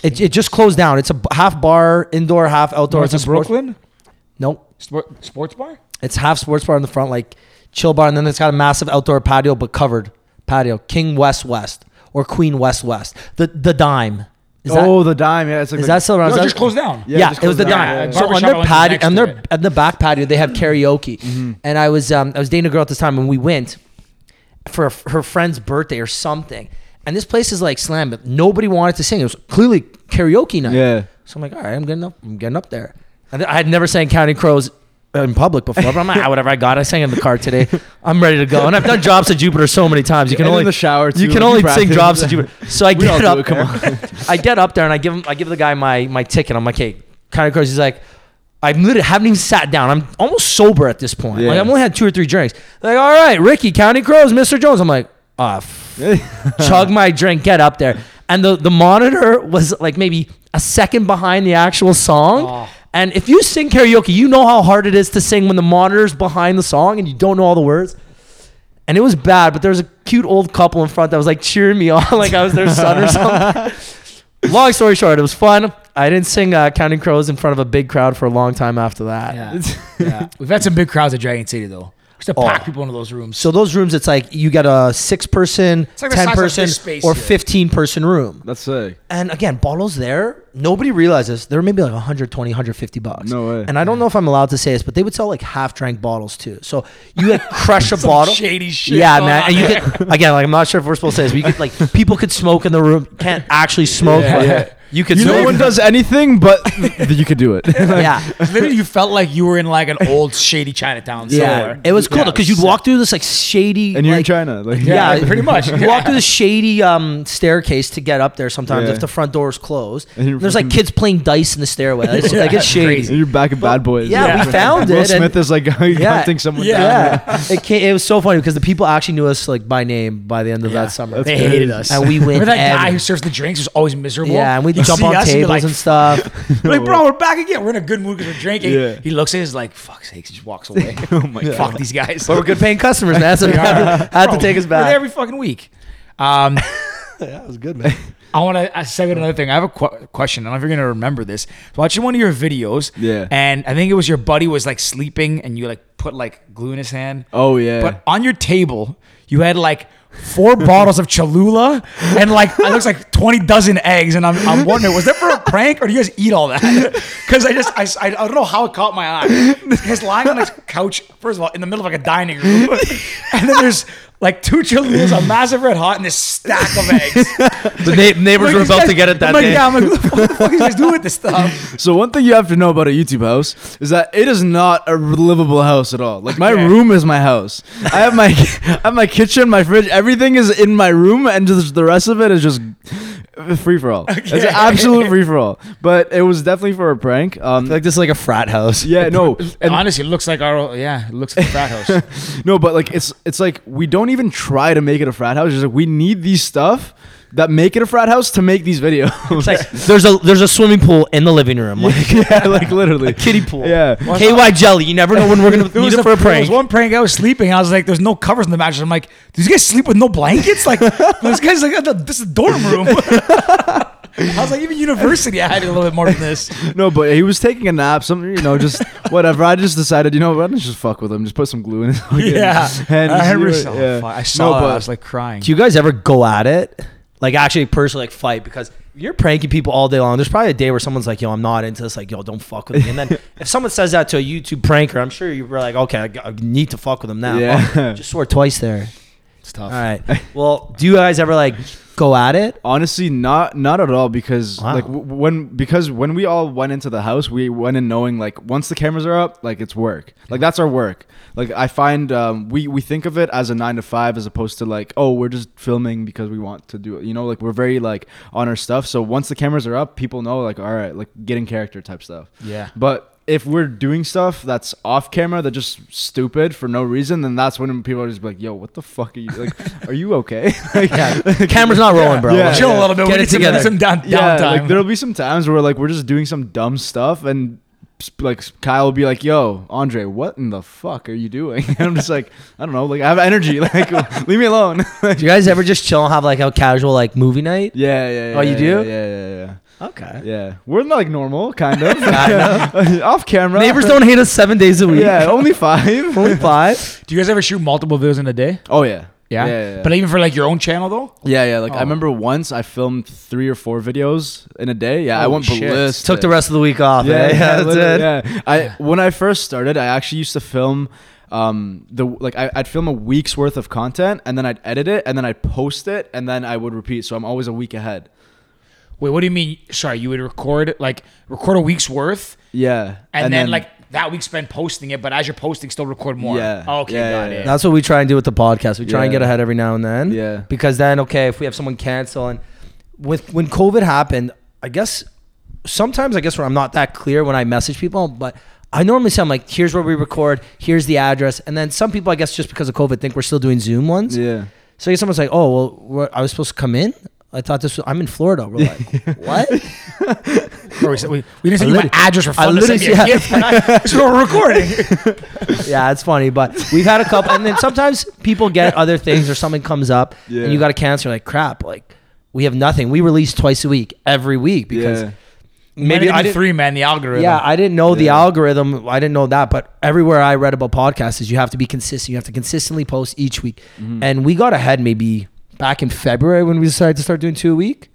it, it just closed down. It's a half bar, indoor, half outdoor. North it's a sports- Brooklyn. Nope, Sport, sports bar. it's half sports bar in the front, like chill bar, and then it's got a massive outdoor patio, but covered patio. King West West or Queen West West. The the dime. Is that, oh, the dime. Yeah, it's like is the- that still around? No, Is that- just closed down. Yeah, Yeah, it was the down. dime. Yeah, yeah. So on their patio, on their on the back patio, they have karaoke. Mm-hmm. And I was um I was dating a girl at this time, and we went for her friend's birthday or something. And this place is like slam, but nobody wanted to sing. It was clearly karaoke night. Yeah. So I'm like, all right, I'm getting up. I'm getting up there. And I had never sang Counting Crows in public before, but I'm like, ah, whatever. I got. it. I sang in the car today. I'm ready to go. And I've done Drops of Jupiter so many times. You can And in only the shower, You can only you sing practice. Drops of Jupiter. So I We get up it, come there. I get up there and I give him. I give the guy my my ticket. I'm like, hey, Counting Crows. He's like. I literally haven't even sat down. I'm almost sober at this point. Like Yeah. I've only had two or three drinks. Like, all right, Ricky, Counting Crows, Mr. Jones. I'm like, ah, chug my drink, get up there. And the, the monitor was like maybe a second behind the actual song. Oh. And if you sing karaoke, you know how hard it is to sing when the monitor's behind the song and you don't know all the words. And it was bad, but there was a cute old couple in front that was like cheering me on like I was their son or something. long story short, it was fun. I didn't sing uh, Counting Crows in front of a big crowd for a long time after that. Yeah. yeah. We've had some big crowds at Dragon City though. To Oh. pack people into those rooms. So those rooms, it's like you get a six person, like the ten size of person, this space or here. fifteen person room. Let's say. And again, bottles there, nobody realizes they're maybe like 120, 150 bucks. No way. And I don't know if I'm allowed to say this, but they would sell like half drank bottles too. So you like crush a Some bottle. shady shit Yeah, going man. on And you there. could again, like I'm not sure if we're supposed to say this, but you could like people could smoke in the room. Can't actually smoke, Yeah, but yeah. You could No one does anything, but you could do it. yeah. Literally, you felt like you were in like an old shady Chinatown Yeah, somewhere. it was cool because it was you'd walk through this like shady, and you're in China, like Yeah, Yeah, pretty much. You walk through the shady um, staircase to get up there. Sometimes Yeah. if the front door is closed, And you're there's like kids playing dice in the stairway. It's, like it's shady. Crazy. And you're back at Bad Boys. Yeah, Yeah. we found Will it. Will Smith is like hunting someone Yeah. down. yeah, it, came, it was so funny because the people actually knew us like by name by the end of Yeah. that summer. They That's hated us. And we went Remember that guy who serves the drinks was always miserable? Yeah, and You jump on us and tables like, and stuff. Like, bro, we're back again. We're in a good mood because we're drinking. Yeah. He looks at us like, fuck sakes, he just walks away. Oh my Fuck these guys. but we're good paying customers, man. So we had to, had to take us back. every fucking week. Um, Yeah, that was good, man. I want to segue to another thing. I have a qu- question. I don't know if you're gonna remember this. Watching one of your videos. Yeah. And I think it was your buddy was like sleeping, and you like put like glue in his hand. Oh yeah. But on your table, you had like four bottles of Cholula and like it looks like twenty dozen eggs. And I'm, I'm wondering, was that for a prank or do you guys eat all that? Because I just I, I, don't know how it caught my eye. He's lying on his couch, first of all, in the middle of like a dining room, and then there's like two Cholulas, a massive red hot, and this stack of eggs. The na- neighbors Like, were about guys- to get it that I'm like, day. Yeah, I'm like, what the fuck are you guys doing with this stuff? So one thing you have to know about a YouTube house is that it is not a livable house at all. Like my Okay. room is my house. I have my I have my kitchen, my fridge, everything is in my room, and just the rest of it is just free for all. It's an absolute free for all. But it was definitely for a prank. Um, like this is like a frat house. yeah, no, and Honestly, it looks like our yeah, it looks like a frat house. no, but like it's it's like we don't even try to make it a frat house. It's just like we need these stuff that make it a frat house to make these videos. It's like there's a there's a swimming pool in the living room, like yeah, like literally kiddie pool. Yeah. KY jelly. You never know when we're gonna There need it for a there prank. There was one prank. I was sleeping. I was like, "There's no covers in the mattress." I'm like, "These guys sleep with no blankets?" Like, this guy's like, oh, "This is a dorm room." I was like, "Even university, I had a little bit more than this." No, but he was taking a nap. Something, you know, just whatever. I just decided, you know, what, let's just fuck with him. Just put some glue in his Yeah, hand. I, and remember see yeah. I saw No, that. but I was like crying. Do you guys ever go at it? Like actually personally like fight because you're pranking people all day long. There's probably a day where someone's like, "Yo, I'm not into this." Like, "Yo, don't fuck with me." And then if someone says that to a YouTube pranker, I'm sure you're like, "Okay, I need to fuck with them now." Yeah. Oh, just swore twice there. It's tough. All right. Well, do you guys ever like go at it? honestly, not not at all because Wow. like w- when because when we all went into the house, we went in knowing like once the cameras are up, like it's work. Like that's our work. Like I find um, we we think of it as a nine to five as opposed to like oh we're just filming because we want to do it. You know, like we're very like on our stuff. So once the cameras are up, people know like all right, like getting character type stuff. Yeah. But if we're doing stuff that's off camera that just stupid for no reason, then that's when people are just like, "Yo, what the fuck are you like? Are you okay?" like, Yeah. Camera's not rolling, bro. Yeah. Like, Chill a little bit. Get we it need some, together. some down, yeah, downtime. like there'll be some times where like we're just doing some dumb stuff and like Kyle will be like, "Yo, Andre, what in the fuck are you doing?" And I'm just like, I don't know, like I have energy, like leave me alone. Do you guys ever just chill and have like a casual like movie night? yeah, yeah, yeah. Oh, you yeah, do? Yeah, yeah, yeah. Okay. Yeah, we're not like normal, kind of. Kind Off camera. Neighbors don't hate us seven days a week. Yeah, only five. Only five. Do you guys ever shoot multiple videos in a day? Oh yeah. Yeah. Yeah, yeah, yeah. But even for like your own channel though. Yeah, yeah. Like Oh. I remember once I filmed three or four videos in a day. Yeah, I Holy went shit. ballistic. Took the rest of the week off. Yeah, eh? yeah, that's literally, it. yeah. I when I first started, I actually used to film um the like I, I'd film a week's worth of content and then I'd edit it and then I'd post it and then I would repeat. So I'm always a week ahead. Wait, what do you mean? Sorry, you would record like record a week's worth, Yeah, and, then, like that week spent posting it, but as you're posting, still record more. Yeah. Okay, Yeah, got yeah, it. That's what we try and do with the podcast. We try and get ahead every now and then. Yeah. Because then, okay, if we have someone cancel and with when COVID happened, I guess sometimes I guess where I'm not that clear when I message people, but I normally say I'm like, here's where we record, here's the address, and then some people I guess just because of COVID think we're still doing Zoom ones. yeah. So I guess someone's like, oh well, I was supposed to come in. I thought this was. I'm in Florida. We're like, what? Or we, said- we, we didn't send you my literally- address for I fun to send me a literally- gift. That's what we're recording. yeah, it's funny, but we've had a couple, and then sometimes people get other things or something comes up, Yeah. and you got to cancel. Like, crap, like we have nothing. We release twice a week, every week because Yeah. maybe I I didn't. three man the algorithm. Yeah, I didn't know the algorithm. I didn't know that, but everywhere I read about podcasts is you have to be consistent. You have to consistently post each week. Mm-hmm. And we got ahead maybe back in February when we decided to start doing two a week.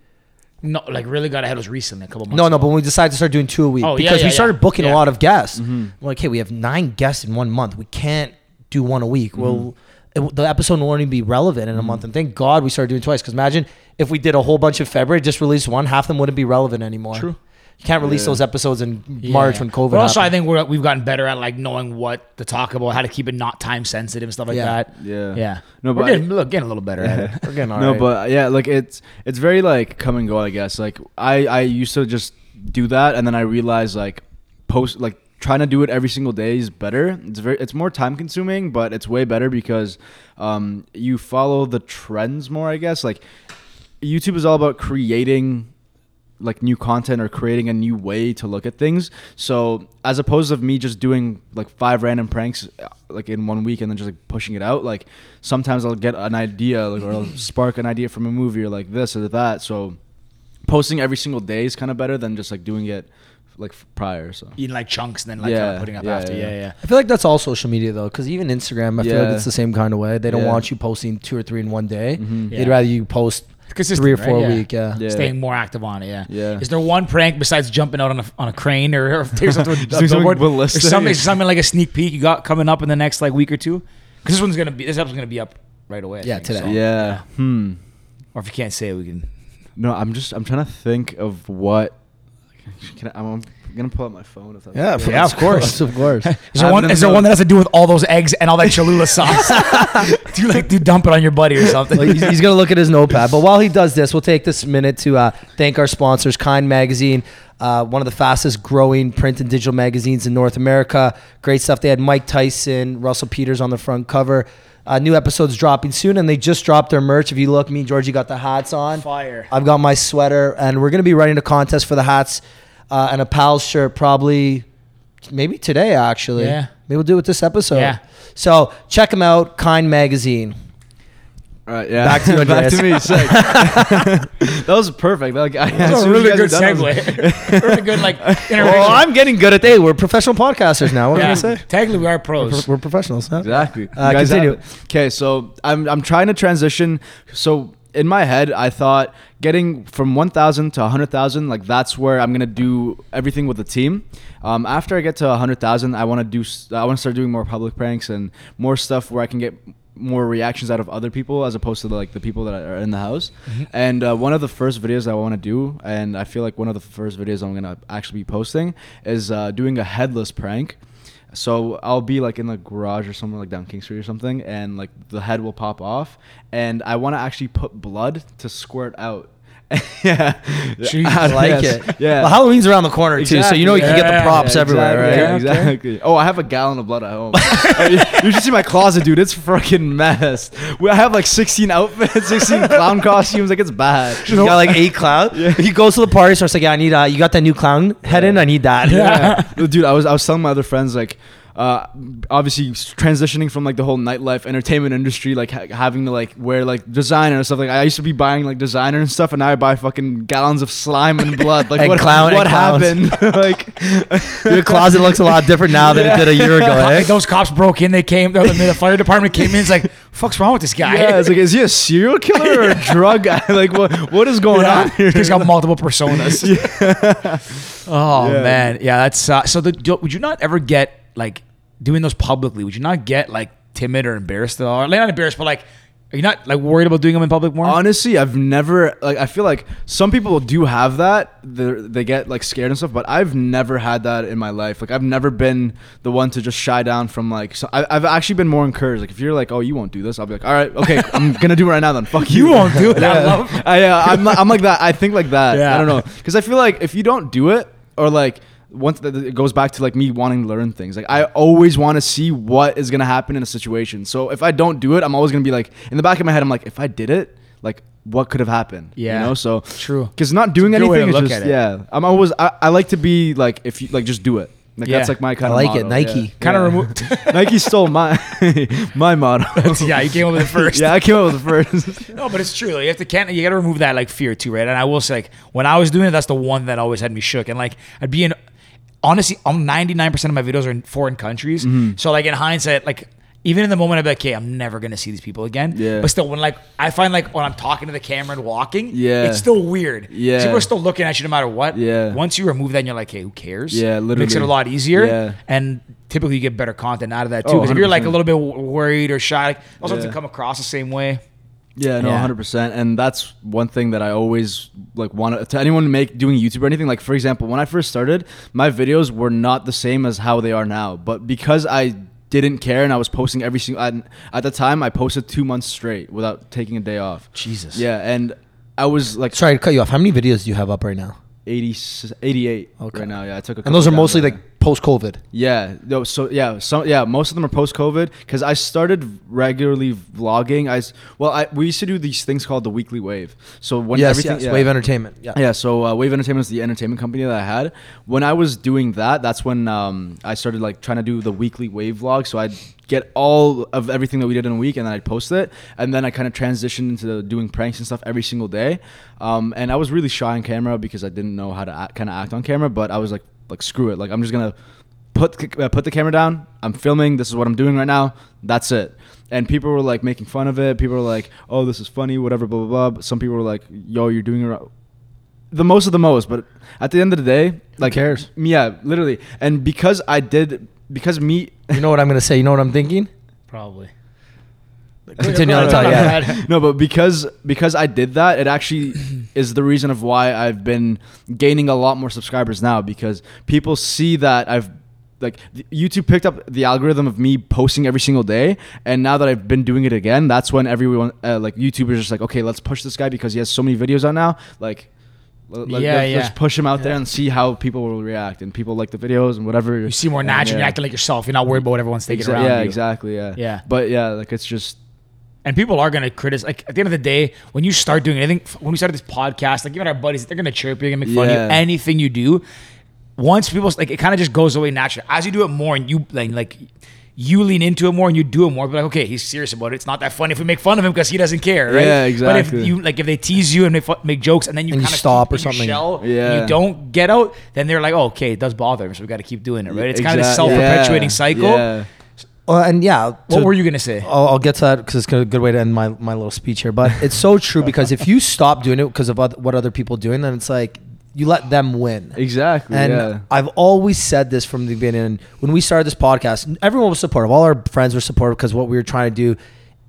no, like really got ahead of us recently, a couple months. No, no, ago. but when we decided to start doing two a week Oh, yeah, because yeah, we started yeah. booking a lot of guests. Mm-hmm. We're like, hey, we have nine guests in one month. We can't do one a week. Mm-hmm. Well, it, the episode won't even be relevant in a month. And thank God we started doing twice. Because imagine if we did a whole bunch in February, just released one, half of them wouldn't be relevant anymore. True. You can't release Yeah. those episodes in Yeah. March when COVID. But also, I think we're we've gotten better at like knowing what to talk about, how to keep it not time sensitive and stuff like Yeah. that. Yeah. Yeah. No, we're but getting, look, getting a little better at it. we're getting all no, right. but yeah, like it's it's very like come and go. I guess like I I used to just do that, and then I realized like post like trying to do it every single day is better. It's very it's more time consuming, but it's way better because um you follow the trends more. I guess like YouTube is all about creating like new content or creating a new way to look at things. So as opposed to me just doing like five random pranks uh, like in one week and then just like pushing it out, like sometimes I'll get an idea like or I'll spark an idea from a movie or like this or that. So posting every single day is kind of better than just like doing it like prior. So Eating like chunks and then like Yeah, kind of putting up yeah, after. yeah. Yeah, yeah. I feel like that's all social media though, because even Instagram, I feel like it's the same kind of way. They don't Yeah. want you posting two or three in one day. Mhm. They'd rather you post Consistent, three or right? four Yeah. a week. Yeah. Yeah. Staying more active on it. Yeah. Yeah. Is there one prank besides jumping out on a, on a crane or, or taking something with a something billboard? ballistic. Is something, something like a sneak peek you got coming up in the next like week or two? Because this one's gonna be this episode's gonna be up right away. I Yeah, think, today. so- yeah. Hmm. Or if you can't say it, we can. No, I'm just I'm trying to think of what. Can I, I'm gonna pull out my phone if that's Yeah, okay. Yeah, of course. of course. Is there one? Is there one that has to do with all those eggs and all that Cholula sauce? do you like do dump it on your buddy or something? Like, he's, he's gonna look at his notepad. But while he does this, we'll take this minute to uh, thank our sponsors, Kind Magazine, uh, one of the fastest growing print and digital magazines in North America. Great stuff. They had Mike Tyson, Russell Peters on the front cover. Uh, new episodes dropping soon, and they just dropped their merch. If you look, me and Georgie got the hats on. Fire. I've got my sweater, and we're gonna be running a contest for the hats uh, and a pals shirt probably maybe today actually. Yeah. Maybe we'll do it this episode. Yeah. So check them out, Kind Magazine. All right, yeah. Back to you, Back to me. Sick. that was perfect. Like, I, That's as a really good guys are done, I was- segue. really good like. Well. I'm getting good at that. We're professional podcasters now. What yeah. can I say? Technically, we are pros. We're, we're professionals. Huh? Exactly. Uh, continue. Okay, so I'm I'm trying to transition. So in my head, I thought getting from 1,000 to 100,000, like that's where I'm gonna do everything with the team. Um, after I get to 100,000, I want to do I want to start doing more public pranks and more stuff where I can get more reactions out of other people as opposed to like the people that are in the house. And uh, one of the first videos I want to do, and I feel like one of the first videos I'm gonna actually be posting, is uh, doing a headless prank. So I'll be like in the garage or somewhere like down King Street or something, and like the head will pop off, and I want to actually put blood to squirt out. yeah, Jeez. I like Yes. it. Yeah. Well, Halloween's around the corner too, so you know you can get the props Yeah, everywhere, exactly, right? yeah, exactly. Oh, I have a gallon of blood at home. Uh, you- you should see my closet, dude. It's fucking messed. We I have like 16 outfits, 16 clown costumes. Like it's bad. You got like eight clown. He goes to the party, starts like, "Yeah, I need. Uh, you got that new clown head in? I need that." yeah. dude i was i was telling my other friends like uh obviously transitioning from like the whole nightlife entertainment industry like ha- having to like wear like designer and stuff like i used to be buying like designer and stuff and now i buy fucking gallons of slime and blood like And what, clown- what and happened like Your closet looks a lot different now than it did a year ago. Co- Eh? Those cops broke in. They came. The, the fire department came in. It's like, fuck's wrong with this guy? yeah it's like is he a serial killer or a drug guy like what what is going Yeah. on here He's got multiple personas. oh Yeah. man, yeah, that's uh, so. The, do, would you not ever get like doing those publicly? Would you not get like timid or embarrassed at all? Like not embarrassed, but like, are you not like worried about doing them in public more? Honestly, I've never like. I feel like some people do have that. They they get like scared and stuff, but I've never had that in my life. Like I've never been the one to just shy down from like. So I, I've actually been more encouraged. Like if you're like, oh, you won't do this, I'll be like, all right, okay, I'm gonna do it right now. Then fuck you. You won't do it. I Yeah. love- I, uh, I'm like, I'm like that. I think like that. Yeah. I don't know because I feel like if you don't do it or like. Once th- th- it goes back to like me wanting to learn things, like I always want to see what is gonna happen in a situation. So if I don't do it, I'm always gonna be like in the back of my head, I'm like, if I did it, like what could have happened? Yeah. you know. So True. because not doing It's a good way anything is just yeah. I'm always I, I like to be like if you like just do it. Like Yeah. that's like my I kind like of like it. Nike. Kind of Yeah. remove. Nike stole my my motto. yeah, you came up with it first. yeah, I came up with the first. No, but it's true. Like, you have to can't you got to remove that like fear too, right? And I will say, like when I was doing it, that's the one that always had me shook. And like I'd be in, honestly, I'm 99 percent of my videos are in foreign countries. Mm-hmm. So like in hindsight, like even in the moment, I'd be like, okay, I'm never gonna see these people again. Yeah. But still, when like I find like when I'm talking to the camera and walking, Yeah. it's still weird. Yeah. people are still looking at you no matter what. Yeah. Once you remove that, and you're like, hey, who cares? Yeah, literally. It Makes it a lot easier. Yeah. And typically you get better content out of that too. Oh, Because if you're like a little bit worried or shy, like, also Yeah. doesn't come across the same way. Yeah, no, Yeah. hundred percent. And that's one thing that I always like want to anyone make doing YouTube or anything. Like for example, when I first started, my videos were not the same as how they are now. But because I didn't care and I was posting every single at, at the time, I posted two months straight without taking a day off. Jesus. Yeah, and I was like Sorry to cut you off. How many videos do you have up right now? 80, 88 Okay. right now. Yeah, I took a And those are mostly like post COVID. Yeah, no, so yeah, some yeah, most of them are post COVID because I started regularly vlogging. I well, I we used to do these things called the weekly wave. So when Yes, everything, yes. yeah. Wave Entertainment. Yeah. Yeah, so uh, Wave Entertainment is the entertainment company that I had. When I was doing that, that's when um, I started like trying to do the weekly Wave vlog. So I'd get all of everything that we did in a week, and then I'd post it. And then I kind of transitioned into doing pranks and stuff every single day. Um, and I was really shy on camera because I didn't know how to act, kind of act on camera. But I was like, like screw it, like I'm just gonna put uh, put the camera down. I'm filming. This is what I'm doing right now. That's it. And people were like making fun of it. People were like, "Oh, this is funny," whatever, blah blah blah. But some people were like, "Yo, you're doing it." right." The most of the most, but at the end of the day, like cares? Yeah, literally. And because I did, because me, You know what I'm gonna say? You know what I'm thinking? Probably. Continue on to talk. Yeah. no, but because because I did that, it actually is the reason of why I've been gaining a lot more subscribers now because people see that I've like YouTube picked up the algorithm of me posting every single day, and now that I've been doing it again, that's when everyone uh, like YouTubers just like, okay, let's push this guy because he has so many videos out now, like. Let, let, Yeah, let's, yeah. let's push him out there and see how people will react, and people like the videos and whatever. You see more natural. You're acting like yourself. You're not worried about what everyone's thinking Exa- around yeah, you. exactly, yeah, Yeah. But yeah, like it's just And people are gonna criticize. Like at the end of the day, when you start doing anything, when we started this podcast, like even our buddies, they're gonna chirp you, they're gonna make fun of you. Anything you do, once people like, it kind of just goes away naturally. As you do it more, and you like, like you lean into it more and you do it more. But like, okay, he's serious about it. It's not that funny if we make fun of him because he doesn't care, right? Yeah, exactly. But if you like, if they tease you and make, make jokes, and then you kind of stop or keep in your something. shell, Yeah. you don't get out, then they're like, oh, okay, it does bother him, so we got to keep doing it, right? It's kind of this self-perpetuating yeah, cycle. Yeah. Well, and yeah. What to- were you gonna say? I'll, I'll get to that because it's a good way to end my, my little speech here. But it's so true because if you stop doing it because of oth- what other people are doing, then it's like you let them win. Exactly. And yeah. I've always said this from the beginning. When we started this podcast, everyone was supportive. All our friends were supportive because what we were trying to do,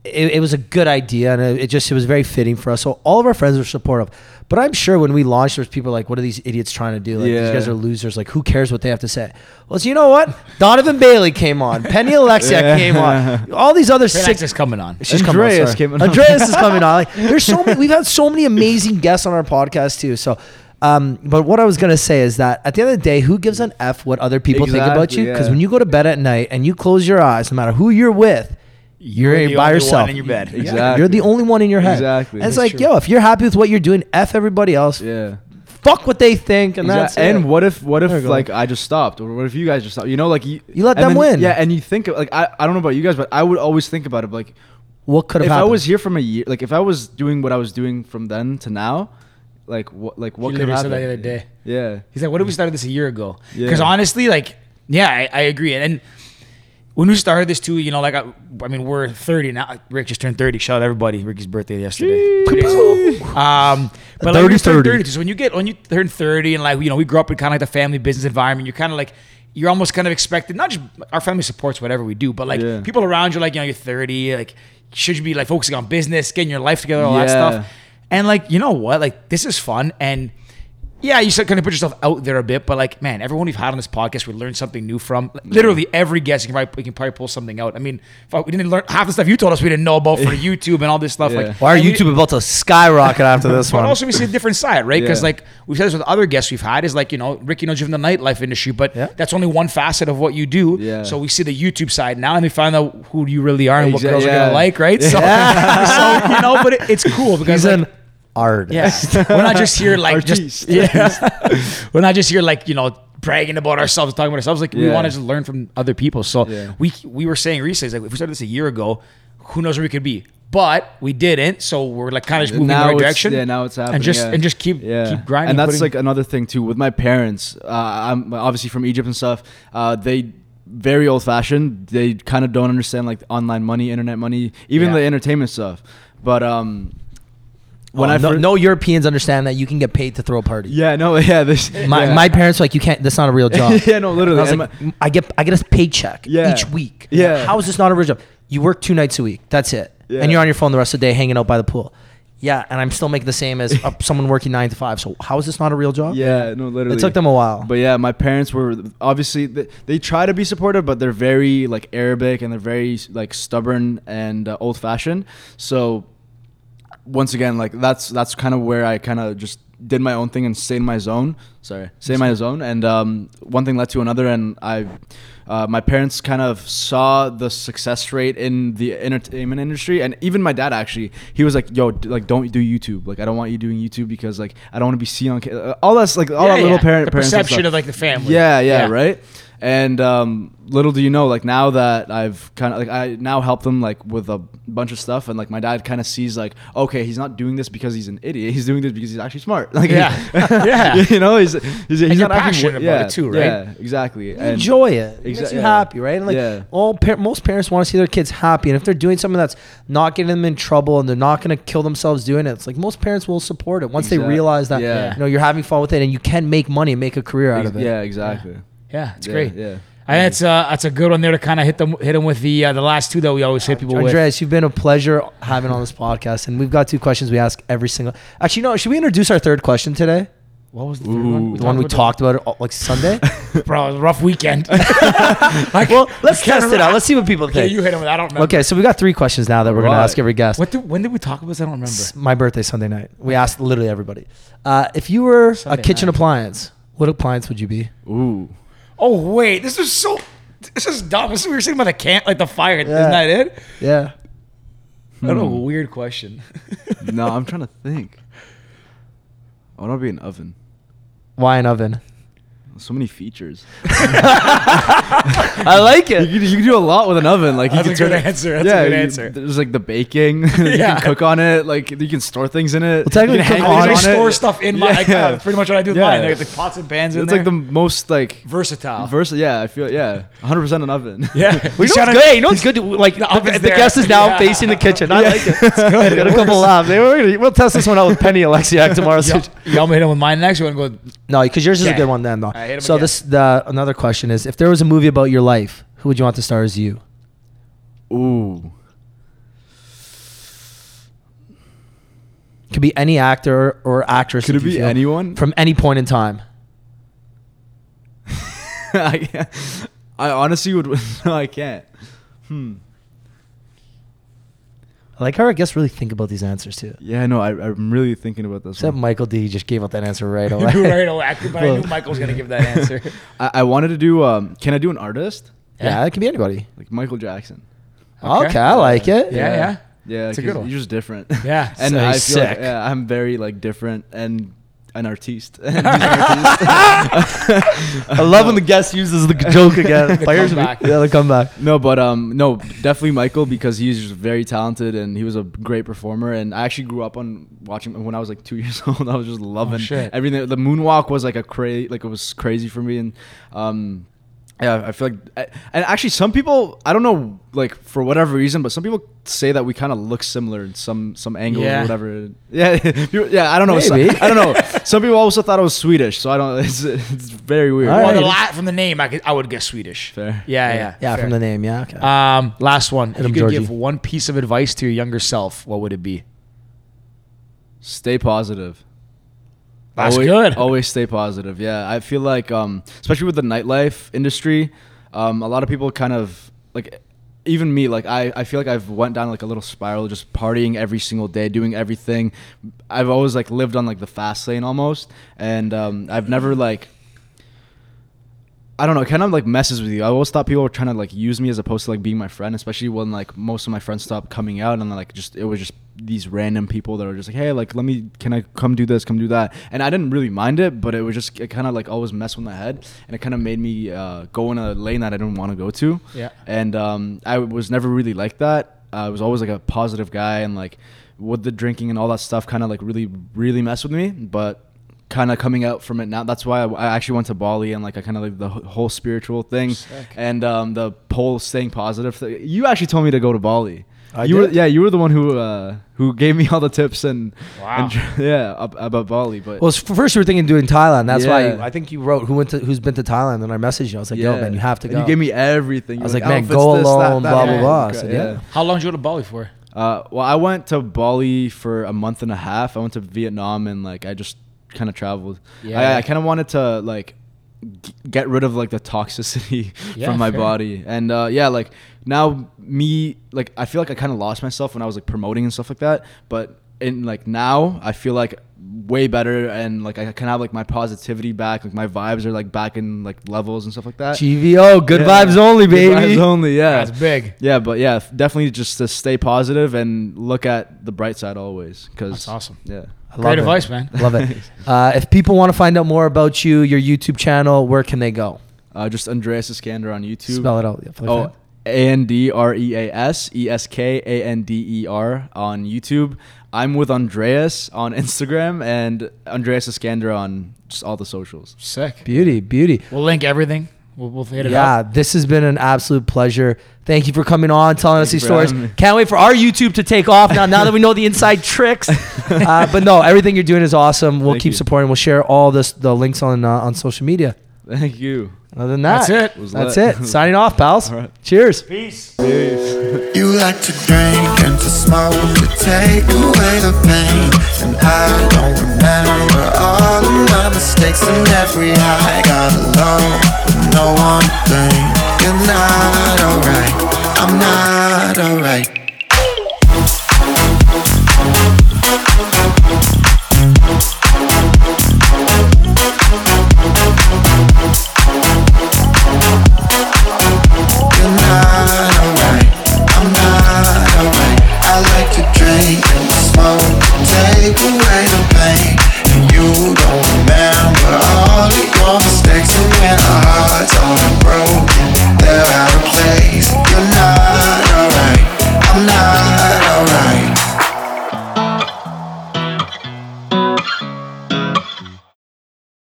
it, it was a good idea, and it, it just it was very fitting for us. So all of our friends were supportive. But I'm sure when we launched, there's people like, "What are these idiots trying to do? Like these guys are losers. Like who cares what they have to say?" Well, so you know what? Donovan Bailey came on. Penny Oleksiak Yeah. came on. All these other sick Alexis coming on. She's coming on, Andreas sorry. came on. Andreas is coming on. Like, there's so many. We've had so many amazing guests on our podcast too. So, um, but what I was gonna say is that at the end of the day, who gives an f what other people think about you? Because yeah. when you go to bed at night and you close your eyes, no matter who you're with, you're, You're by yourself. one in your bed. Exactly. You're the only one in your head. Exactly. And it's That's like, yo, if you're happy with what you're doing, f everybody else. Yeah. Fuck what they think, and Exact- that's it. and what if what if like I just stopped or what if you guys just stopped? You know, like you You let them then- win. Yeah, and you think of, like I, I don't know about you guys, but I would always think about it like what could have if I was here from a year, like if I was doing what I was doing from then to now, like what like what He could literally happen? said that the other day. Yeah. He's like, "What if we started this a year ago?" Yeah. Because honestly, like, yeah, I, I agree. And when we started this too, you know, like, I, I mean, we're 30 now. Rick just turned 30. Shout out everybody. Ricky's birthday yesterday. Two days ago. Um, but like, 30, just turned 30. 30. So when you get when you turn 30 and like, you know, we grew up in kind of like the family business environment. You're kind of like. You're almost kind of expected. Not just our family supports whatever we do, but like Yeah. people around you, like you know, you're 30. Like, should you be like focusing on business, getting your life together, all that stuff? And like, you know what? Like, this is fun. And yeah, you kind of put yourself out there a bit, but like, man, everyone we've had on this podcast, we learned something new from. Like, Literally every guest, you can probably, we can probably pull something out. I mean, if I, we didn't learn half the stuff you told us we didn't know about for YouTube and all this stuff. Yeah. Like, Why are and we- YouTube about to skyrocket after this But one? But also, we see a different side, right? Because Yeah. like we've said this with other guests we've had, is like you know, Ricky knows you from the nightlife industry, but Yeah. that's only one facet of what you do. Yeah. So we see the YouTube side now, and we find out who you really are and what Exa- girls are gonna like, right? So, so you know, but it, it's cool because He's like, an artist. yeah, we're not just here like just yeah. we're not just here like you know bragging about ourselves, talking about ourselves. Like we Yeah. want to just learn from other people. So Yeah. we we were saying recently, like if we started this a year ago, who knows where we could be? But we didn't, so we're like kind of just moving in the right it's- direction. Yeah, now it's happening. and just yeah. and just keep keep grinding. And that's putting- like another thing too with my parents. Uh, I'm obviously from Egypt and stuff. Uh, they very old fashioned. They kind of don't understand like online money, internet money, even Yeah. the entertainment stuff. But um, when Oh, I no, no Europeans understand that you can get paid to throw a party. yeah, no, yeah, this My, yeah. my parents were like, you can't. That's not a real job. yeah, no, literally. I was like, I get I get a paycheck Yeah. each week. Yeah. How is this not a real job? You work two nights a week. That's it. Yeah. And you're on your phone the rest of the day hanging out by the pool. Yeah, and I'm still making the same as uh, someone working nine to five. So how is this not a real job? yeah, no, literally. It took them a while. But yeah, my parents were obviously they, they try to be supportive, but they're very like Arabic and they're very like stubborn and uh, old fashioned. So once again, like that's that's kind of where I kind of just did my own thing and stayed in my zone. Sorry, stayed in my zone. And um, one thing led to another, and I. Uh, my parents kind of saw the success rate in the entertainment industry, and even my dad actually, he was like, "Yo, d- like, don't do YouTube. Like, I don't want you doing YouTube because like I don't want to be seen on ca- uh, all that's like all Yeah, that little yeah. parent the perception of like the family. Yeah, yeah, right. And um, little do you know, like now that I've kind of like I now help them like with a bunch of stuff, and like my dad kind of sees like, okay, he's not doing this because he's an idiot. He's doing this because he's actually smart. Like, Yeah. Yeah. you know, he's he's, he's not passionate about yeah, it too, right? Yeah, exactly. You And enjoy it. It makes you yeah. happy, right? And like Yeah. all par- most parents want to see their kids happy, and if they're doing something that's not getting them in trouble and they're not going to kill themselves doing it, it's like most parents will support it once they realize that you know you're having fun with it and you can make money and make a career out of it. yeah, exactly. Yeah, it's Yeah, great. Yeah. I think that's uh, that's a good one there to kind of hit them hit them with the uh, the last two that we always hit people with. Andreas, you've been a pleasure having on this podcast, and we've got two questions we ask every single. Actually, no. Should we introduce our third question today? What was the third one? Ooh. The one we about talked about it, like Sunday. Bro, it was a rough weekend. like, well, let's can't test it out. Let's see what people think. okay, you hit him with. I don't remember. Okay, so we got three questions now that we're gonna ask every guest. What? Did, when did we talk about this? I don't remember. It's my birthday Sunday night. We asked literally everybody. Uh, if you were Sunday a kitchen night. appliance, what appliance would you be? Ooh. Oh wait, this is so. This is dumb. This is, we were saying about the camp, like the fire. Isn't that it? Yeah. I don't know. Hmm. Weird question. no, I'm trying to think. I want to be an oven. Why an oven? So many features. I like You it. can, you can do a lot with an oven. Like That's you a can good turn it- answer. That's a good you- answer. There's like the baking. you Yeah. can cook on it. Like you can store things in it. Well, technically you can cook hang on I things it. store stuff in my. Like, Yeah. uh, pretty much what I do with Yeah. mine. Like the pots and pans in It's there. like the most like versatile. versatile. Yeah, I feel yeah, 100 percent an oven. yeah, We know shout it's out- good. You know it's good. To, like the, oven's the there. guest is now Yeah. facing the kitchen. I like it. It's good. Got a couple laughs. Hey, we're gonna, we'll test this one out with Penny Oleksiak tomorrow. You want you want me hit him with mine next? You want to go? No, because yours is a Okay. good one then, though. Alright, hit 'em so again. this the another question is: If there was a movie about your life, who would you want to star as you? Ooh. Could be any actor or actress. Could it be feel, anyone? from any point in time? I, I honestly would. No, I can't. Hmm. I like how our guests really think about these answers too. Yeah, no, I, I'm really thinking about this. Except One. Michael D just gave out that answer right away. right away, but I knew Michael was gonna give that answer. I, I wanted to do. Um, can I do an artist yeah, it can be anybody. like Michael Jackson? Okay, I like it. Yeah, yeah. Yeah, It's a 'cause good one. You're just different. Yeah. and So I he's feel like, yeah, I'm very like different and an artiste. And he's an artiste. I love when the guest uses the joke again. The Players, comeback. yeah, the comeback. No, but um, no, definitely Michael because he's just very talented and he was a great performer. And I actually grew up on watching when I was like two years old. I was just loving shit. everything. The moonwalk was like a crazy, like it was crazy for me. And um, yeah, I feel like, and actually, some people I don't know, like for whatever reason, but some people say that we kind of look similar in some some angle Yeah. or whatever. Yeah, yeah, I don't know. So- Maybe. I don't know. Some people also thought I was Swedish, so I don't. It's, it's very weird. All Well, right. the la- from the name, I could, I would guess Swedish. Fair. Yeah, yeah, Yeah, fair. from the name. Yeah. Okay. Um, last one. If you could Georgie. give one piece of advice to your younger self, what would it be? Stay positive. That's always, good. Always stay positive. Yeah, I feel like, um, especially with the nightlife industry, um, a lot of people kind of like, even me. Like, I, I feel like I've went down like a little spiral, just partying every single day, doing everything. I've always like lived on like the fast lane almost, and um, I've never like. I don't know, it kind of like messes with you. I always thought people were trying to like use me as opposed to like being my friend, especially when like most of my friends stopped coming out and like just it was just these random people that were just like, hey, like let me, can I come do this, come do that, and I didn't really mind it, but it was just it kind of like always messed with my head, and it kind of made me uh, go in a lane that I didn't want to go to. Yeah. And um, I was never really like that. I was always like a positive guy, and like with the drinking and all that stuff, kind of like really, really messed with me. But kind of coming out from it now. That's why I, I actually went to Bali and like I kind of like the whole spiritual thing Sick. and um, the whole staying positive. Thing. You actually told me to go to Bali. I you were did? yeah, you were the one who uh, who gave me all the tips and, Wow. and yeah about Bali. But Well, first you were thinking doing Thailand. That's why you, I think you wrote who went to who's been to Thailand, and I messaged you. I was like, "Yo, man, you have to And go." You gave me everything. I was were like, man, go this, alone, that. blah blah blah. I Okay, said, yeah. How long did you go to Bali for? Uh, well, I went to Bali for a month and a half. I went to Vietnam and like I just kind of traveled. Yeah. I, I kind of wanted to like g- get rid of like the toxicity Yeah, from my fair. body, and uh, yeah, like now me like I feel like I kind of lost myself when I was like promoting and stuff like that. But in like now, I feel like way better and like I can have like my positivity back. Like my vibes are like back in like levels and stuff like that. GVO, good Yeah. vibes only, Good baby. vibes only. Yeah. That's big. Yeah, but yeah, definitely just to stay positive and look at the bright side always. Cause That's awesome. Yeah. I love Great it. advice, man. Love it. Uh, if people want to find out more about you, your YouTube channel, where can they go? Uh, just Andreas Eskander on YouTube. Spell it out. for the Oh. A N D R E A S E S K A N D E R on YouTube. I'm with Andreas on Instagram and Andreas Eskander on just all the socials. Sick. beauty, beauty. We'll link everything. We'll, we'll hit it up. Yeah, up. this has been an absolute pleasure. Thank you for coming on, telling us these stories. Can't wait for our YouTube to take off now. Now that we know the inside tricks, uh, but no, everything you're doing is awesome. We'll Thank keep you. supporting. We'll share all this the links on uh, on social media. Thank you. Other than that, That's it. Was That's lit. it. Signing off, pals. All right. Cheers. Peace. Peace. You like to drink and to smoke to take away the pain. And I don't remember all of my mistakes and every high I got alone with no one thing. You're not alright, I'm not alright.